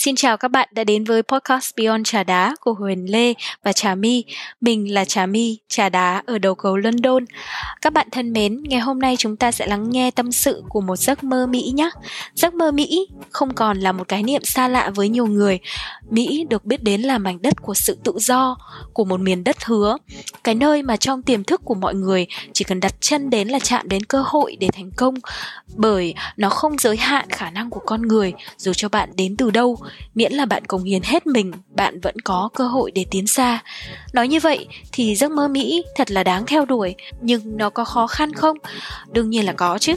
Xin chào các bạn đã đến với podcast Beyond Trà Đá của Huyền Lê và Trà My. Mình là Trà My, Trà Đá ở đầu cầu London. Các bạn thân mến, ngày hôm nay chúng ta sẽ lắng nghe tâm sự của một giấc mơ Mỹ nhé. Giấc mơ Mỹ không còn là một cái niệm xa lạ với nhiều người. Mỹ được biết đến là mảnh đất của sự tự do, của một miền đất hứa. Cái nơi mà trong tiềm thức của mọi người chỉ cần đặt chân đến là chạm đến cơ hội để thành công. Bởi nó không giới hạn khả năng của con người dù cho bạn đến từ đâu miễn là bạn cống hiến hết mình bạn vẫn có cơ hội để tiến xa. Nói như vậy thì giấc mơ mỹ thật là đáng theo đuổi nhưng nó có khó khăn không? Đương nhiên là có chứ.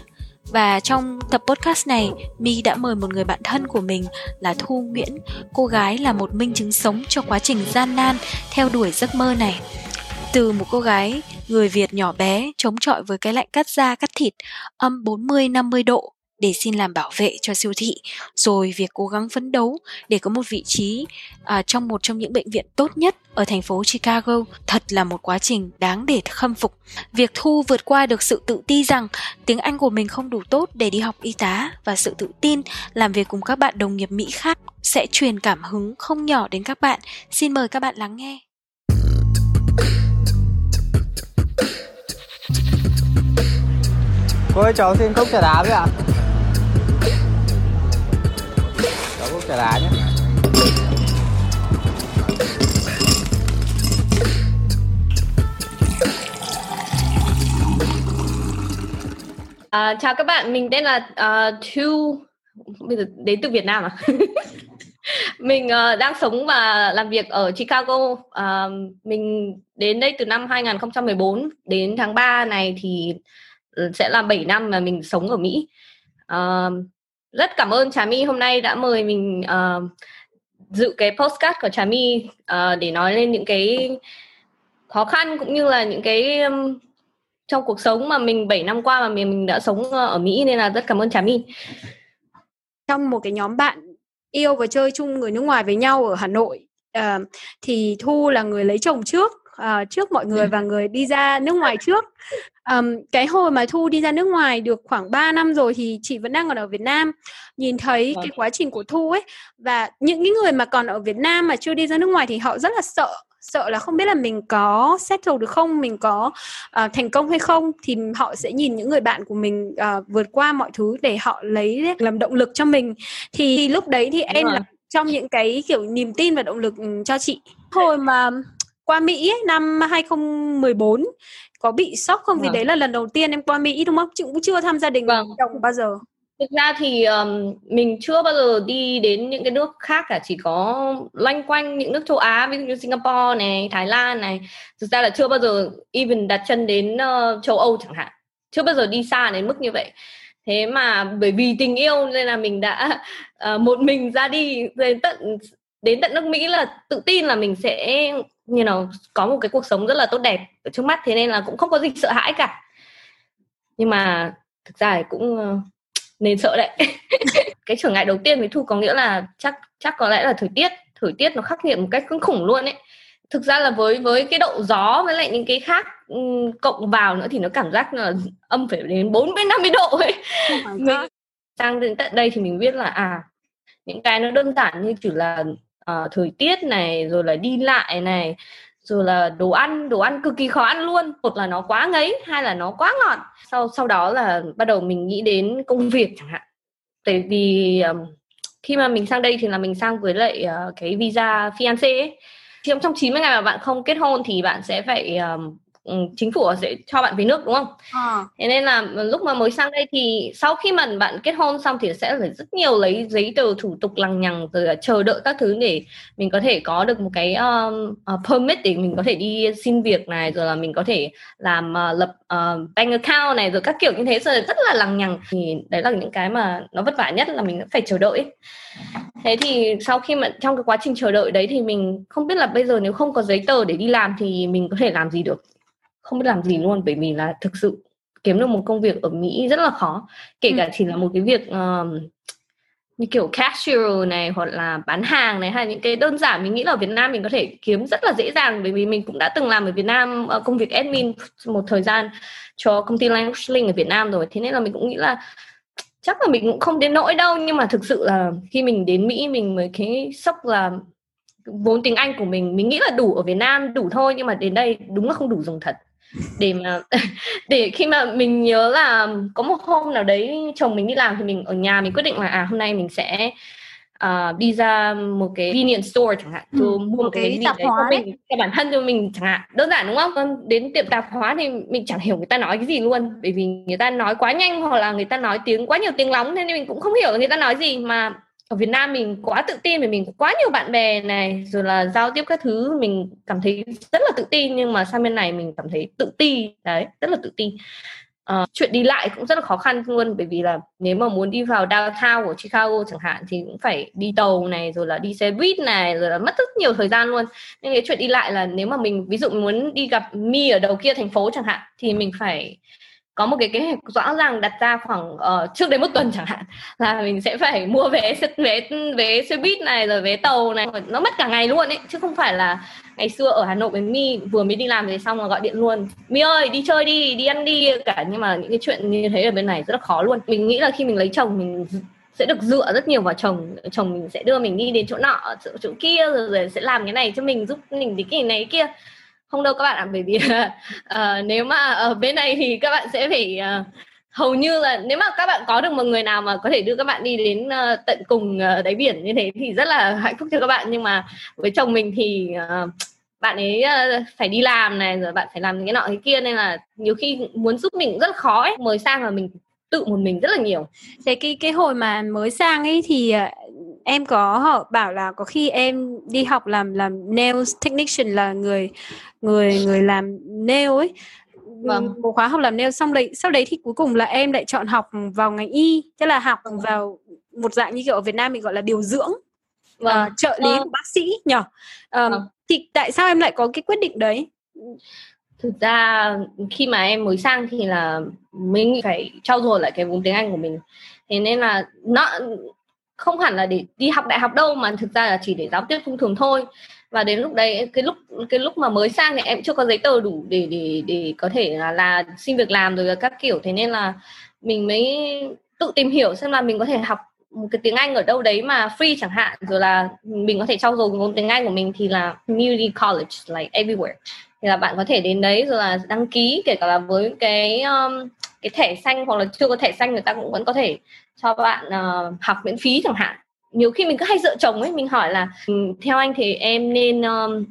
Và trong tập podcast này, My đã mời một người bạn thân của mình là Thu Nguyễn, cô gái là một minh chứng sống cho quá trình gian nan theo đuổi giấc mơ này. Từ một cô gái người Việt nhỏ bé chống chọi với cái lạnh cắt da cắt thịt âm 40-50 độ để xin làm bảo vệ cho siêu thị rồi việc cố gắng phấn đấu để có một vị trí à, trong một trong những bệnh viện tốt nhất ở thành phố Chicago thật là một quá trình đáng để khâm phục. Việc Thu vượt qua được sự tự ti rằng tiếng Anh của mình không đủ tốt để đi học y tá và sự tự tin làm việc cùng các bạn đồng nghiệp Mỹ khác sẽ truyền cảm hứng không nhỏ đến các bạn. Xin mời các bạn lắng nghe. Cô ơi cháu xin cốc trà đá với ạ cốc trà đá nhé À, chào các bạn, mình tên là uh, Thu bây giờ đến từ Việt Nam à? mình uh, đang sống và làm việc ở Chicago. Uh, mình đến đây từ năm 2014 đến tháng 3 này thì ừ, sẽ là 7 năm mà mình sống ở Mỹ. Uh, rất cảm ơn Trà My hôm nay đã mời mình uh, dự cái postcard của Trà My uh, để nói lên những cái khó khăn cũng như là những cái um, trong cuộc sống mà mình 7 năm qua mà mình, mình đã sống ờ, ở Mỹ nên là rất cảm ơn Trà My. Trong một cái nhóm bạn yêu và chơi chung người nước ngoài với nhau ở Hà Nội uh, thì Thu là người lấy chồng trước uh, trước mọi người và người đi ra nước ngoài trước. Um, cái hồi mà thu đi ra nước ngoài được khoảng 3 năm rồi thì chị vẫn đang còn ở Việt Nam. Nhìn thấy cái quá trình của thu ấy và những cái người mà còn ở Việt Nam mà chưa đi ra nước ngoài thì họ rất là sợ sợ là không biết là mình có settle được không mình có uh, thành công hay không thì họ sẽ nhìn những người bạn của mình uh, vượt qua mọi thứ để họ lấy làm động lực cho mình. Thì, thì lúc đấy thì em là trong những cái kiểu niềm tin và động lực um, cho chị. Hồi mà qua Mỹ ấy, năm 2014 có bị sốc không? Vì vâng. đấy là lần đầu tiên em qua Mỹ đúng không? Chị cũng chưa tham gia đình vâng. chồng bao giờ. Thực ra thì um, mình chưa bao giờ đi đến những cái nước khác cả, chỉ có loanh quanh những nước châu Á, ví dụ như Singapore này, Thái Lan này. Thực ra là chưa bao giờ even đặt chân đến uh, châu Âu chẳng hạn, chưa bao giờ đi xa đến mức như vậy. Thế mà bởi vì tình yêu nên là mình đã uh, một mình ra đi đến tận đến tận nước Mỹ là tự tin là mình sẽ you know, có một cái cuộc sống rất là tốt đẹp ở trước mắt thế nên là cũng không có gì sợ hãi cả. Nhưng mà thực ra cũng uh, nên sợ đấy. Cái trở ngại đầu tiên với thu có nghĩa là chắc chắc có lẽ là thời tiết thời tiết nó khắc nghiệt một cách kinh khủng luôn ấy. Thực ra là với với cái độ gió với lại những cái khác um, cộng vào nữa thì nó cảm giác là âm phải đến bốn đến năm mươi độ ấy. Oh mình sang đến tận đây thì mình biết là à những cái nó đơn giản như chỉ là uh, thời tiết này rồi là đi lại này rồi là đồ ăn đồ ăn cực kỳ khó ăn luôn. Một là nó quá ngấy hai là nó quá ngọt. Sau sau đó là bắt đầu mình nghĩ đến công việc chẳng hạn. Tại vì um, khi mà mình sang đây thì là mình sang với lại uh, cái visa fiancé ấy. thì trong 90 ngày mà bạn không kết hôn thì bạn sẽ phải um, chính phủ sẽ cho bạn về nước đúng không? À. Thế nên là lúc mà mới sang đây thì sau khi mà bạn kết hôn xong thì sẽ phải rất nhiều lấy giấy tờ thủ tục lằng nhằng rồi là chờ đợi các thứ để mình có thể có được một cái um, uh, permit để mình có thể đi xin việc này rồi là mình có thể làm uh, lập uh, bank account này rồi các kiểu như thế rồi rất là lằng nhằng thì đấy là những cái mà nó vất vả nhất là mình phải chờ đợi. Thế thì sau khi mà trong cái quá trình chờ đợi đấy thì mình không biết là bây giờ nếu không có giấy tờ để đi làm thì mình có thể làm gì được không biết làm gì luôn bởi vì là thực sự kiếm được một công việc ở Mỹ rất là khó. Kể ừ. cả chỉ là một cái việc um, như kiểu cashier này hoặc là bán hàng này hay những cái đơn giản mình nghĩ là ở Việt Nam mình có thể kiếm rất là dễ dàng bởi vì mình cũng đã từng làm ở Việt Nam uh, công việc admin một thời gian cho công ty Language Link ở Việt Nam rồi. Thế nên là mình cũng nghĩ là chắc là mình cũng không đến nỗi đâu nhưng mà thực sự là khi mình đến Mỹ mình mới cái sốc là vốn tiếng Anh của mình mình nghĩ là đủ ở Việt Nam đủ thôi nhưng mà đến đây đúng là không đủ dùng thật để mà để khi mà mình nhớ là có một hôm nào đấy chồng mình đi làm thì mình ở nhà mình quyết định là à hôm nay mình sẽ uh, đi ra một cái convenience store chẳng hạn ừ, mua một cái, cái gì đấy cho mình cho bản thân cho mình chẳng hạn. Đơn giản đúng không? Còn đến tiệm tạp hóa thì mình chẳng hiểu người ta nói cái gì luôn bởi vì người ta nói quá nhanh hoặc là người ta nói tiếng quá nhiều tiếng lóng thế nên mình cũng không hiểu người ta nói gì. Mà ở Việt Nam mình quá tự tin vì mình có quá nhiều bạn bè này rồi là giao tiếp các thứ mình cảm thấy rất là tự tin nhưng mà sang bên này mình cảm thấy tự ti đấy rất là tự ti uh, ờ, chuyện đi lại cũng rất là khó khăn luôn bởi vì là nếu mà muốn đi vào downtown của Chicago chẳng hạn thì cũng phải đi tàu này rồi là đi xe buýt này rồi là mất rất nhiều thời gian luôn. Nên cái chuyện đi lại là nếu mà mình ví dụ muốn đi gặp mi ở đầu kia thành phố chẳng hạn thì mình phải có một cái kế hoạch rõ ràng đặt ra khoảng uh, trước đến một tuần chẳng hạn là mình sẽ phải mua vé vé vé xe buýt này rồi vé tàu này nó mất cả ngày luôn ấy chứ không phải là ngày xưa ở Hà Nội với Mi vừa mới đi làm về xong là gọi điện luôn Mi ơi đi chơi đi đi ăn đi cả. Nhưng mà những cái chuyện như thế ở bên này rất là khó luôn. Mình nghĩ là khi mình lấy chồng mình sẽ được dựa rất nhiều vào chồng chồng mình sẽ đưa mình đi đến chỗ nọ chỗ, chỗ kia rồi, rồi sẽ làm cái này cho mình giúp mình cái này cái kia không đâu các bạn ạ bởi vì uh, nếu mà ở bên này thì các bạn sẽ phải uh, hầu như là nếu mà các bạn có được một người nào mà có thể đưa các bạn đi đến uh, tận cùng uh, đáy biển như thế thì rất là hạnh phúc cho các bạn. Nhưng mà với chồng mình thì uh, bạn ấy uh, phải đi làm này rồi bạn phải làm cái nọ cái kia nên là nhiều khi muốn giúp mình cũng rất là khó ấy. Mới sang là mình tự một mình rất là nhiều. Thế cái cái hồi mà mới sang ấy thì em có họ bảo là có khi em đi học làm làm nail technician là người người người làm nail ấy vâng. một khóa học làm nail xong đấy sau đấy thì cuối cùng là em lại chọn học vào ngành y tức là học vâng. vào một dạng như kiểu ở Việt Nam mình gọi là điều dưỡng vâng. uh, trợ lý vâng. của bác sĩ nhỉ uh, vâng. thì tại sao em lại có cái quyết định đấy thực ra khi mà em mới sang thì là mình phải trau dồi lại cái vốn tiếng Anh của mình thế nên là nó không hẳn là để đi học đại học đâu mà thực ra là chỉ để giáo tiếp thông thường thôi. Và đến lúc đấy cái lúc cái lúc mà mới sang thì em chưa có giấy tờ đủ để để để có thể là, là xin việc làm rồi là các kiểu. Thế nên là mình mới tự tìm hiểu xem là mình có thể học một cái tiếng Anh ở đâu đấy mà free chẳng hạn rồi là mình có thể trau dồi ngôn tiếng Anh của mình thì là community college like everywhere. Thì là bạn có thể đến đấy rồi là đăng ký kể cả là với cái um, cái thẻ xanh hoặc là chưa có thẻ xanh người ta cũng vẫn có thể cho bạn uh, học miễn phí chẳng hạn. Nhiều khi mình cứ hay dựa chồng ấy mình hỏi là ừ, theo anh thì em nên um,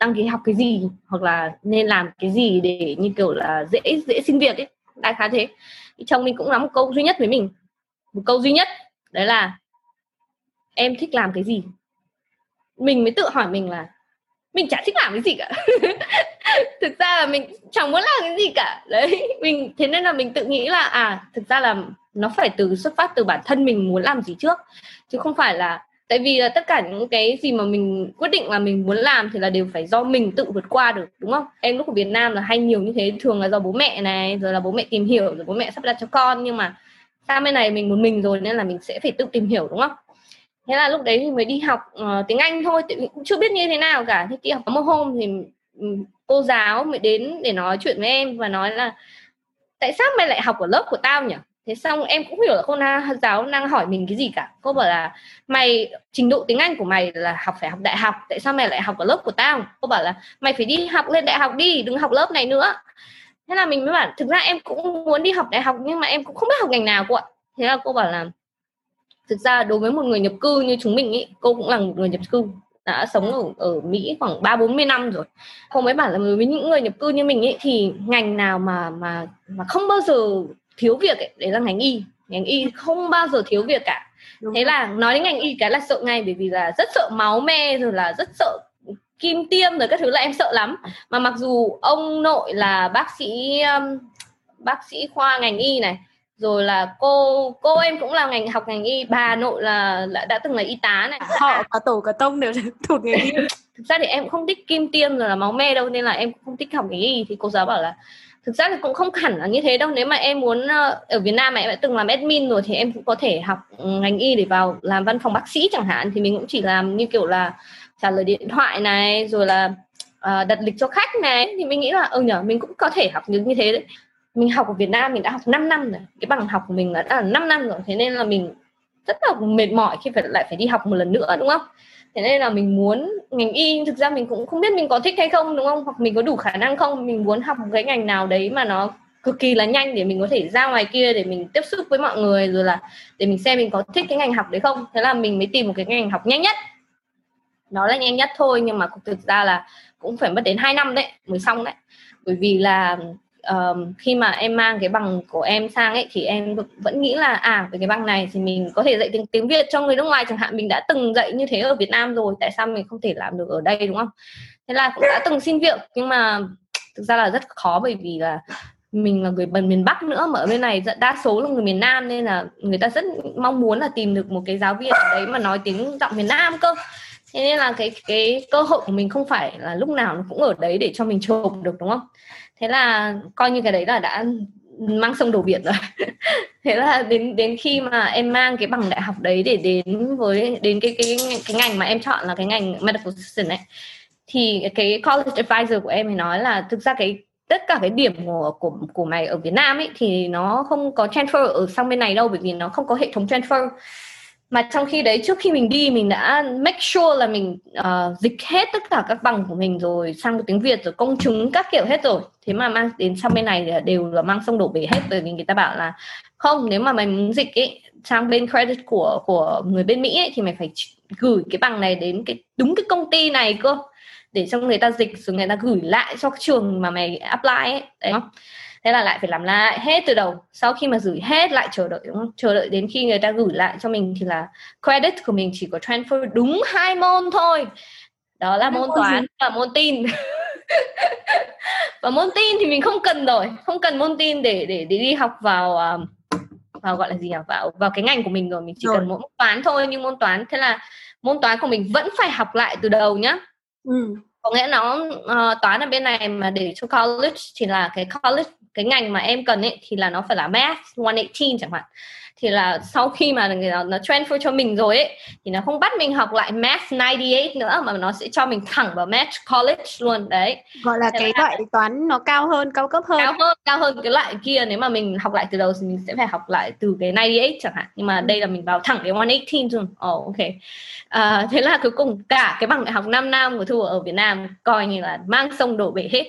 đăng ký học cái gì? Hoặc là nên làm cái gì để như kiểu là dễ dễ xin việc ấy? Đại khái thế. Thì chồng mình cũng nói một câu duy nhất với mình. Một câu duy nhất đấy là em thích làm cái gì? Mình mới tự hỏi mình là mình chả thích làm cái gì cả. thực ra là mình chẳng muốn làm cái gì cả. Đấy mình thế nên là mình tự nghĩ là à thực ra là nó phải từ xuất phát từ bản thân mình muốn làm gì trước chứ không phải là tại vì là tất cả những cái gì mà mình quyết định là mình muốn làm thì là đều phải do mình tự vượt qua được đúng không? Em lúc ở Việt Nam là hay nhiều như thế thường là do bố mẹ này rồi là bố mẹ tìm hiểu rồi bố mẹ sắp đặt cho con nhưng mà sang bên này mình một mình rồi nên là mình sẽ phải tự tìm hiểu đúng không? Thế là lúc đấy thì mới đi học uh, tiếng Anh thôi thì cũng chưa biết như thế nào cả. Thế kia học một hôm thì ừ, cô giáo mới đến để nói chuyện với em và nói là, tại sao mày lại học ở lớp của tao nhỉ? Thế xong em cũng hiểu là cô na, giáo đang hỏi mình cái gì cả. Cô bảo là, mày, trình độ tiếng anh của mày là học phải học đại học, tại sao mày lại học ở lớp của tao? Cô bảo là, mày phải đi học lên đại học đi, đừng học lớp này nữa. Thế là mình mới bảo, thực ra em cũng muốn đi học đại học nhưng mà em cũng không biết học ngành nào cô ạ. Thế là cô bảo là, thực ra đối với một người nhập cư như chúng mình ý, cô cũng là một người nhập cư đã sống ở ở Mỹ khoảng ba bốn mươi năm rồi. Cô mới bảo là với những người nhập cư như mình ấy thì ngành nào mà mà mà không bao giờ thiếu việc ấy, đấy là ngành y. Ngành y không bao giờ thiếu việc cả. Đúng thế rồi. là nói đến ngành y cái là sợ ngay bởi vì là rất sợ máu me rồi là rất sợ kim tiêm rồi các thứ là em sợ lắm. Mà mặc dù ông nội là bác sĩ um, bác sĩ khoa ngành y này rồi là cô cô em cũng là ngành học ngành y bà nội là, là đã từng là y tá này. Họ cả tổ cả tông đều thuộc ngành y. Thực ra thì em không thích kim tiêm rồi là máu me đâu nên là em không thích học ngành y. Thì cô giáo bảo là thực ra thì cũng không hẳn là như thế đâu. Nếu mà em muốn ờ, ở Việt Nam mà em đã từng làm admin rồi thì em cũng có thể học ngành y để vào làm văn phòng bác sĩ chẳng hạn. Thì mình cũng chỉ làm như kiểu là trả lời điện thoại này rồi là uh, đặt lịch cho khách này. Thì mình nghĩ là ừ nhở mình cũng có thể học như như thế đấy mình học ở Việt Nam mình đã học 5 năm rồi. Cái bằng học của mình là đã là 5 năm rồi. Thế nên là mình rất là mệt mỏi khi phải, lại phải đi học một lần nữa, đúng không? Thế nên là mình muốn ngành y, thực ra mình cũng không biết mình có thích hay không, đúng không? Hoặc mình có đủ khả năng không? Mình muốn học một cái ngành nào đấy mà nó cực kỳ là nhanh để mình có thể ra ngoài kia để mình tiếp xúc với mọi người, rồi là để mình xem mình có thích cái ngành học đấy không? Thế là mình mới tìm một cái ngành học nhanh nhất. Nó là nhanh nhất thôi, nhưng mà thực ra là cũng phải mất đến 2 năm đấy, mới xong đấy. Bởi vì là um, khi mà em mang cái bằng của em sang ấy thì em vẫn nghĩ là à với cái bằng này thì mình có thể dạy tiếng tiếng Việt cho người nước ngoài chẳng hạn. Mình đã từng dạy như thế ở Việt Nam rồi tại sao mình không thể làm được ở đây đúng không? Thế là cũng đã từng xin việc nhưng mà thực ra là rất khó bởi vì là mình là người bần miền Bắc nữa mà ở bên này đa số là người miền Nam nên là người ta rất mong muốn là tìm được một cái giáo viên đấy mà nói tiếng giọng miền Nam cơ. Thế nên là cái cái cơ hội của mình không phải là lúc nào nó cũng ở đấy để cho mình chộp được đúng không? Thế là coi như cái đấy là đã mang sông đổ biển rồi. Thế là đến đến khi mà em mang cái bằng đại học đấy để đến với, đến cái cái cái ngành mà em chọn là cái ngành medical assistant ấy, thì cái college advisor của em thì nói là thực ra cái, tất cả cái điểm của của của mày ở Việt Nam ấy thì nó không có transfer ở sang bên này đâu, bởi vì nó không có hệ thống transfer mà trong khi đấy trước khi mình đi mình đã make sure là mình uh, dịch hết tất cả các bằng của mình rồi sang tiếng Việt rồi công chứng các kiểu hết rồi. Thế mà mang đến sang bên này thì đều là mang xong đổ bể hết bởi vì người ta bảo là không nếu mà mày muốn dịch ấy sang bên credit của của người bên Mỹ ấy, thì mày phải gửi cái bằng này đến cái đúng cái công ty này cơ. Để cho người ta dịch rồi người ta gửi lại cho trường mà mày apply ấy đấy. không thế là lại phải làm lại hết từ đầu. Sau khi mà gửi hết lại chờ đợi đúng không? Chờ đợi đến khi người ta gửi lại cho mình thì là credit của mình chỉ có transfer đúng hai môn thôi. Đó là môn toán và môn tin. Và môn tin thì mình không cần rồi. Không cần môn tin để để, để đi học vào uh, vào gọi là gì nhỉ? Vào vào cái ngành của mình rồi. Mình chỉ rồi. cần mỗi môn toán thôi nhưng môn toán thế là môn toán của mình vẫn phải học lại từ đầu nhá. Ừ. có nghĩa nó uh, toán ở bên này mà để cho college thì là cái college cái ngành mà em cần ấy thì là nó phải là math 118 chẳng hạn. Thì là sau khi mà nó, nó transfer cho mình rồi ấy thì nó không bắt mình học lại math 98 nữa mà nó sẽ cho mình thẳng vào math college luôn đấy. Gọi là Thế cái loại toán nó cao hơn cao cấp hơn. Cao hơn cao hơn cái loại kia nếu mà mình học lại từ đầu thì mình sẽ phải học lại từ cái 98 chẳng hạn. Nhưng mà ừ. đây là mình vào thẳng cái 118 luôn oh, ok. À, thế là cuối cùng cả cái bằng đại học 5 năm của thu ở Việt Nam coi như là mang sông đổ bể hết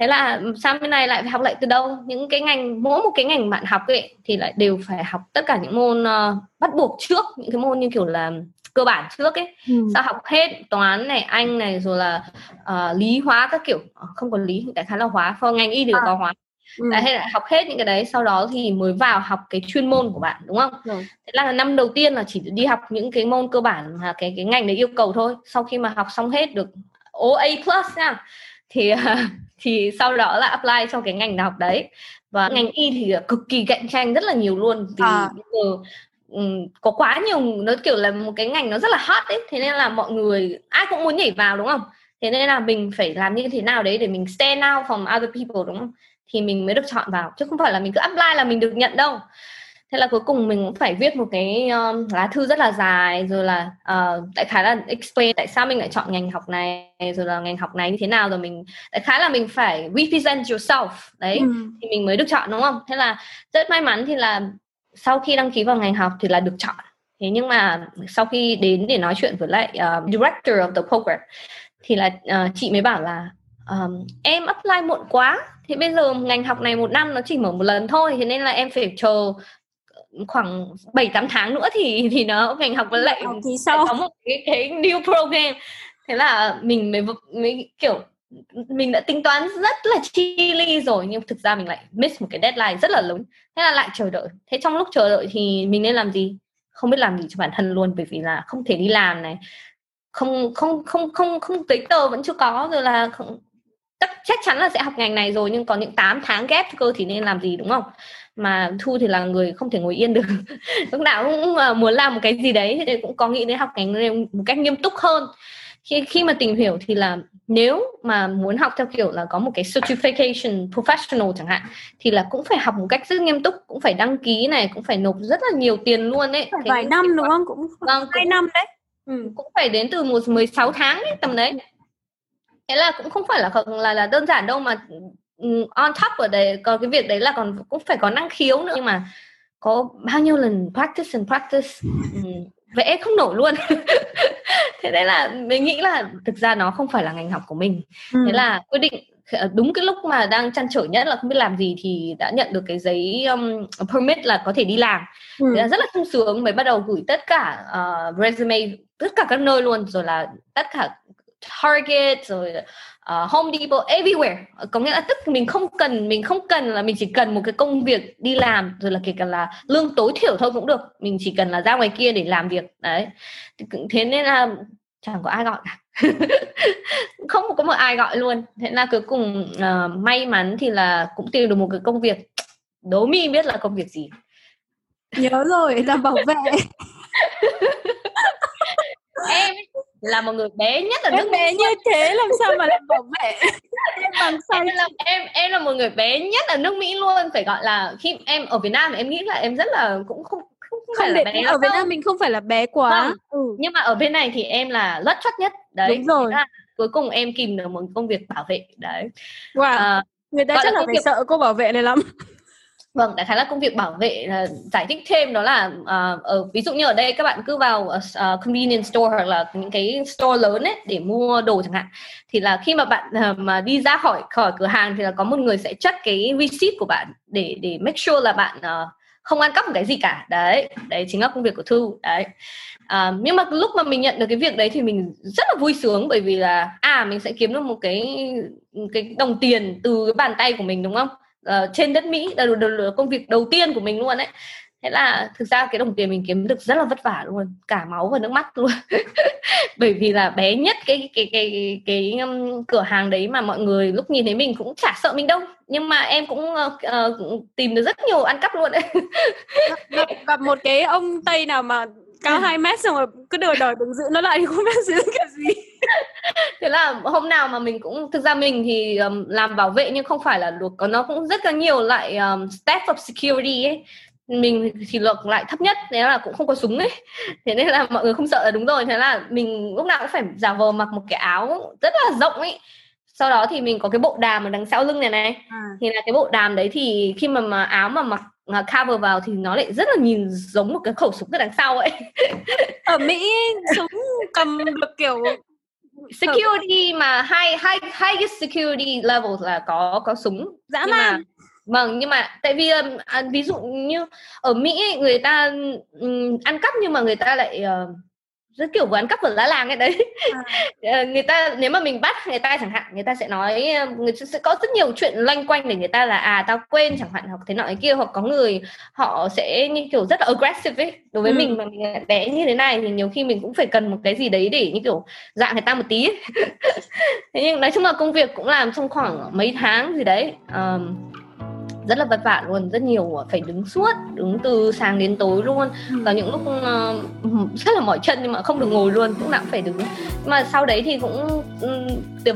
thế là sang bên này lại phải học lại từ đâu những cái ngành mỗi một cái ngành bạn học ấy thì lại đều phải học tất cả những môn uh, bắt buộc trước những cái môn như kiểu là cơ bản trước ấy ừ. sao học hết toán này anh này rồi là uh, lý hóa các kiểu ờ, không có lý đại khái là hóa for ngành y đều à. có hóa ừ. hay là học hết những cái đấy sau đó thì mới vào học cái chuyên môn của bạn đúng không ừ. thế là năm đầu tiên là chỉ đi học những cái môn cơ bản mà cái cái ngành đấy yêu cầu thôi sau khi mà học xong hết được OA plus nha thì thì sau đó là apply cho cái ngành học đấy. Và ngành y thì cực kỳ cạnh tranh rất là nhiều luôn vì à. bây giờ um, có quá nhiều nó kiểu là một cái ngành nó rất là hot ấy. Thế nên là mọi người ai cũng muốn nhảy vào đúng không? Thế nên là mình phải làm như thế nào đấy để mình stand out from other people đúng không? Thì mình mới được chọn vào chứ không phải là mình cứ apply là mình được nhận đâu thế là cuối cùng mình cũng phải viết một cái um, lá thư rất là dài rồi là uh, đại khái là explain tại sao mình lại chọn ngành học này rồi là ngành học này như thế nào rồi mình đại khái là mình phải represent yourself. Đấy ừ. thì mình mới được chọn đúng không? Thế là rất may mắn thì là sau khi đăng ký vào ngành học thì là được chọn. Thế nhưng mà sau khi đến để nói chuyện với lại uh, director of the program thì là uh, chị mới bảo là um, em apply muộn quá. Thì bây giờ ngành học này một năm nó chỉ mở một lần thôi. Thế nên là em phải chờ khoảng 7 8 tháng nữa thì thì nó ngành học lại thì sau. có một cái cái new program. Thế là mình mới mới kiểu mình đã tính toán rất là chi ly rồi nhưng thực ra mình lại miss một cái deadline rất là lớn. Thế là lại chờ đợi. Thế trong lúc chờ đợi thì mình nên làm gì? Không biết làm gì cho bản thân luôn bởi vì là không thể đi làm này. Không không không không không giấy tờ vẫn chưa có rồi là không, chắc chắc chắn là sẽ học ngành này rồi nhưng có những 8 tháng ghép cơ thì nên làm gì đúng không mà thu thì là người không thể ngồi yên được. Lúc nào cũng muốn làm một cái gì đấy thì cũng có nghĩ đến học ngành này một cách nghiêm túc hơn. Khi khi mà tìm hiểu thì là nếu mà muốn học theo kiểu là có một cái certification professional chẳng hạn thì là cũng phải học một cách rất nghiêm túc cũng phải đăng ký này cũng phải nộp rất là nhiều tiền luôn đấy phải vài năm đúng không? Cũng vâng, hai năm đấy. Ừ. cũng phải đến từ một 16 tháng đấy tầm đấy. Thế là cũng không phải là là là đơn giản đâu mà on top ở đây còn cái việc đấy là còn cũng phải có năng khiếu nữa. Nhưng mà có bao nhiêu lần practice and practice. Vẽ không nổi luôn. Thế nên là mình nghĩ là thực ra nó không phải là ngành học của mình. Ừ. thế là quyết định ờ, đúng cái lúc mà đang chăn trở nhất là không biết làm gì thì đã nhận được cái giấy um, permit là có thể đi làm. Ừ. thế là rất là sung sướng mới bắt đầu gửi tất cả uh, resume tất cả các nơi luôn rồi là tất cả Target rồi uh, Home Depot everywhere. Có nghĩa là tức mình không cần mình không cần là mình chỉ cần một cái công việc đi làm rồi là kể cả là lương tối thiểu thôi cũng được. Mình chỉ cần là ra ngoài kia để làm việc. Đấy. Thế nên là chẳng có ai gọi cả. Không có một ai gọi luôn. Thế là cuối cùng uh, may mắn thì là cũng tìm được một cái công việc. Đố mi biết là công việc gì. Nhớ rồi là bảo vệ em là một người bé nhất ở em nước bé như thế làm sao mà làm bảo vệ em bằng em là em em là một người bé nhất ở nước Mỹ luôn. Phải gọi là khi em ở Việt Nam em nghĩ là em rất là cũng không không, không phải là bé ở Việt Nam mình không phải là bé quá. Vâng. ừ. nhưng mà ở bên này thì em là lất chất nhất. Đấy đúng rồi. cuối cùng em kìm được một công việc bảo vệ. Đấy. Wow. à, người ta chắc là, là phải việc... sợ cô bảo vệ này lắm Vâng, đại khái là công việc bảo vệ là giải thích thêm đó là uh, ở ví dụ như ở đây các bạn cứ vào uh, convenience store hoặc là những cái store lớn ấy để mua đồ chẳng hạn thì là khi mà bạn uh, mà đi ra khỏi khỏi cửa hàng thì là có một người sẽ check cái receipt của bạn để để make sure là bạn uh, không ăn cắp một cái gì cả. Đấy đấy chính là công việc của thư đấy. À, nhưng mà lúc mà mình nhận được cái việc đấy thì mình rất là vui sướng bởi vì là à mình sẽ kiếm được một cái cái đồng tiền từ cái bàn tay của mình đúng không? Uh, trên đất Mỹ là, là, là công việc đầu tiên của mình luôn đấy thế là thực ra cái đồng tiền mình kiếm được rất là vất vả luôn cả máu và nước mắt luôn. Bởi vì là bé nhất cái cái cái cái, cái um, cửa hàng đấy mà mọi người lúc nhìn thấy mình cũng chả sợ mình đâu. Nhưng mà em cũng uh, uh, tìm được rất nhiều ăn cắp luôn đấy gặp, gặp một cái ông tây nào mà cao 2 mét xong rồi cứ đòi đòi đừng giữ nó lại thì không biết giữ cái gì thế là hôm nào mà mình cũng thực ra mình thì um, làm bảo vệ nhưng không phải là được có nó cũng rất là nhiều loại um, staff of security ấy. Mình thì luật lại thấp nhất thế là cũng không có súng ấy. Thế nên là mọi người không sợ là đúng rồi. Thế là mình lúc nào cũng phải giả vờ mặc một cái áo rất là rộng ấy. Sau đó thì mình có cái bộ đàm ở đằng sau lưng này này. À. thì là cái bộ đàm đấy thì khi mà, mà áo mà mặc cover vào thì nó lại rất là nhìn giống một cái khẩu súng ở đằng sau ấy. Ở Mỹ súng cầm được kiểu security mà high high highest security level là có có súng. Dã man mà, vâng nhưng mà tại vì à, ví dụ như ở Mỹ ấy, người ta um, ăn cắp nhưng mà người ta lại uh, rất kiểu ăn cắp vừa lá làng ấy đấy à. người ta nếu mà mình bắt người ta chẳng hạn người ta sẽ nói người sẽ có rất nhiều chuyện loanh quanh để người ta là à tao quên chẳng hạn hoặc thế nọ kia hoặc có người họ sẽ như kiểu rất là aggressive ấy đối với ừ. mình mà mình bé như thế này thì nhiều khi mình cũng phải cần một cái gì đấy để như kiểu dạng người ta một tí thế nhưng nói chung là công việc cũng làm trong khoảng mấy tháng gì đấy um, rất là vất vả luôn rất nhiều phải đứng suốt đứng từ sáng đến tối luôn. Ừ. có những lúc uh, rất là mỏi chân nhưng mà không được ngồi luôn cũng nào cũng phải đứng. Nhưng mà sau đấy thì cũng um,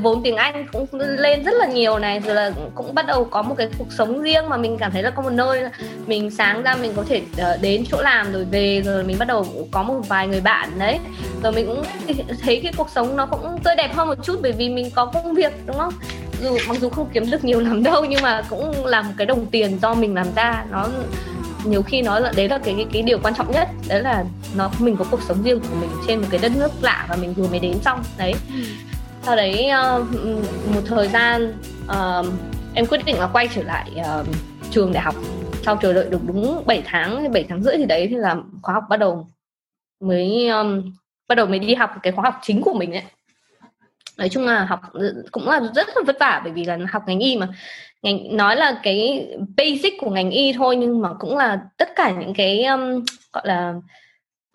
vốn tiếng anh cũng lên rất là nhiều này rồi là cũng bắt đầu có một cái cuộc sống riêng mà mình cảm thấy là có một nơi mình sáng ra mình có thể uh, đến chỗ làm rồi về rồi mình bắt đầu có một vài người bạn đấy. Rồi mình cũng thấy cái cuộc sống nó cũng tươi đẹp hơn một chút bởi vì mình có công việc đúng không dù mặc dù không kiếm được nhiều lắm đâu nhưng mà cũng là một cái đồng tiền do mình làm ra. Nó nhiều khi nó là đấy là cái, cái cái điều quan trọng nhất. Đấy là nó mình có cuộc sống riêng của mình trên một cái đất nước lạ và mình vừa mới đến xong. Đấy. Sau đấy uh, một thời gian uh, em quyết định là quay trở lại uh, trường đại học. Sau chờ đợi được đúng 7 tháng 7 tháng rưỡi thì đấy thì là khóa học bắt đầu mới um, bắt đầu mới đi học cái khóa học chính của mình ấy nói chung là học cũng là rất là vất vả bởi vì là học ngành y mà. Ngành nói là cái basic của ngành y thôi nhưng mà cũng là tất cả những cái um, gọi là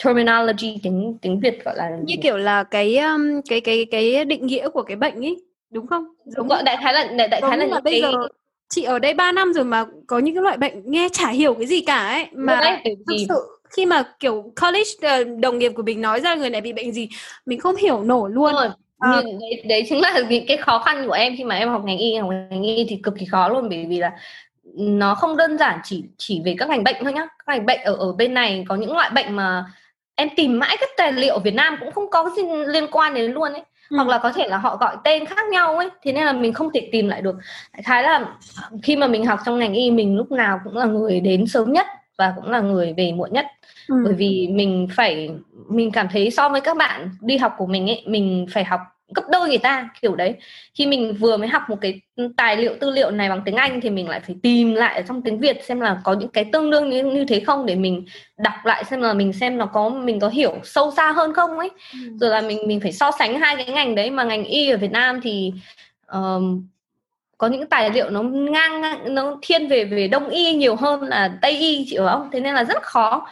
terminology tiếng tiếng Việt gọi là như kiểu là cái um, cái cái cái định nghĩa của cái bệnh ấy đúng không? Đúng gọi đại khái là đại, đại khái là, là bây cái... giờ chị ở đây 3 năm rồi mà có những cái loại bệnh nghe chả hiểu cái gì cả ấy mà đấy, thực sự khi mà kiểu college ờ, đồng nghiệp của mình nói ra người này bị bệnh gì mình không hiểu nổi luôn. Rồi à. nhưng đấy, đấy chính là cái khó khăn của em khi mà em học ngành y học ngành y thì cực kỳ khó luôn bởi vì là nó không đơn giản chỉ chỉ về các ngành bệnh thôi nhá. Các ngành bệnh ở ở bên này có những loại bệnh mà em tìm mãi các tài liệu Việt Nam cũng không có gì liên quan đến luôn ấy. Ừ. hoặc là có thể là họ gọi tên khác nhau ấy thế nên là mình không thể tìm lại được. Khá là khi mà mình học trong ngành y mình lúc nào cũng là người đến sớm nhất và cũng là người về muộn nhất ừ. bởi vì mình phải mình cảm thấy so với các bạn đi học của mình ấy mình phải học gấp đôi người ta kiểu đấy khi mình vừa mới học một cái tài liệu tư liệu này bằng tiếng Anh thì mình lại phải tìm lại ở trong tiếng Việt xem là có những cái tương đương như, như thế không để mình đọc lại xem là mình xem nó có mình có hiểu sâu xa hơn không ấy ừ. rồi là mình mình phải so sánh hai cái ngành đấy mà ngành y ở Việt Nam thì um, có những tài liệu nó ngang nó thiên về về đông y nhiều hơn là tây y chị hiểu không? Thế nên là rất khó.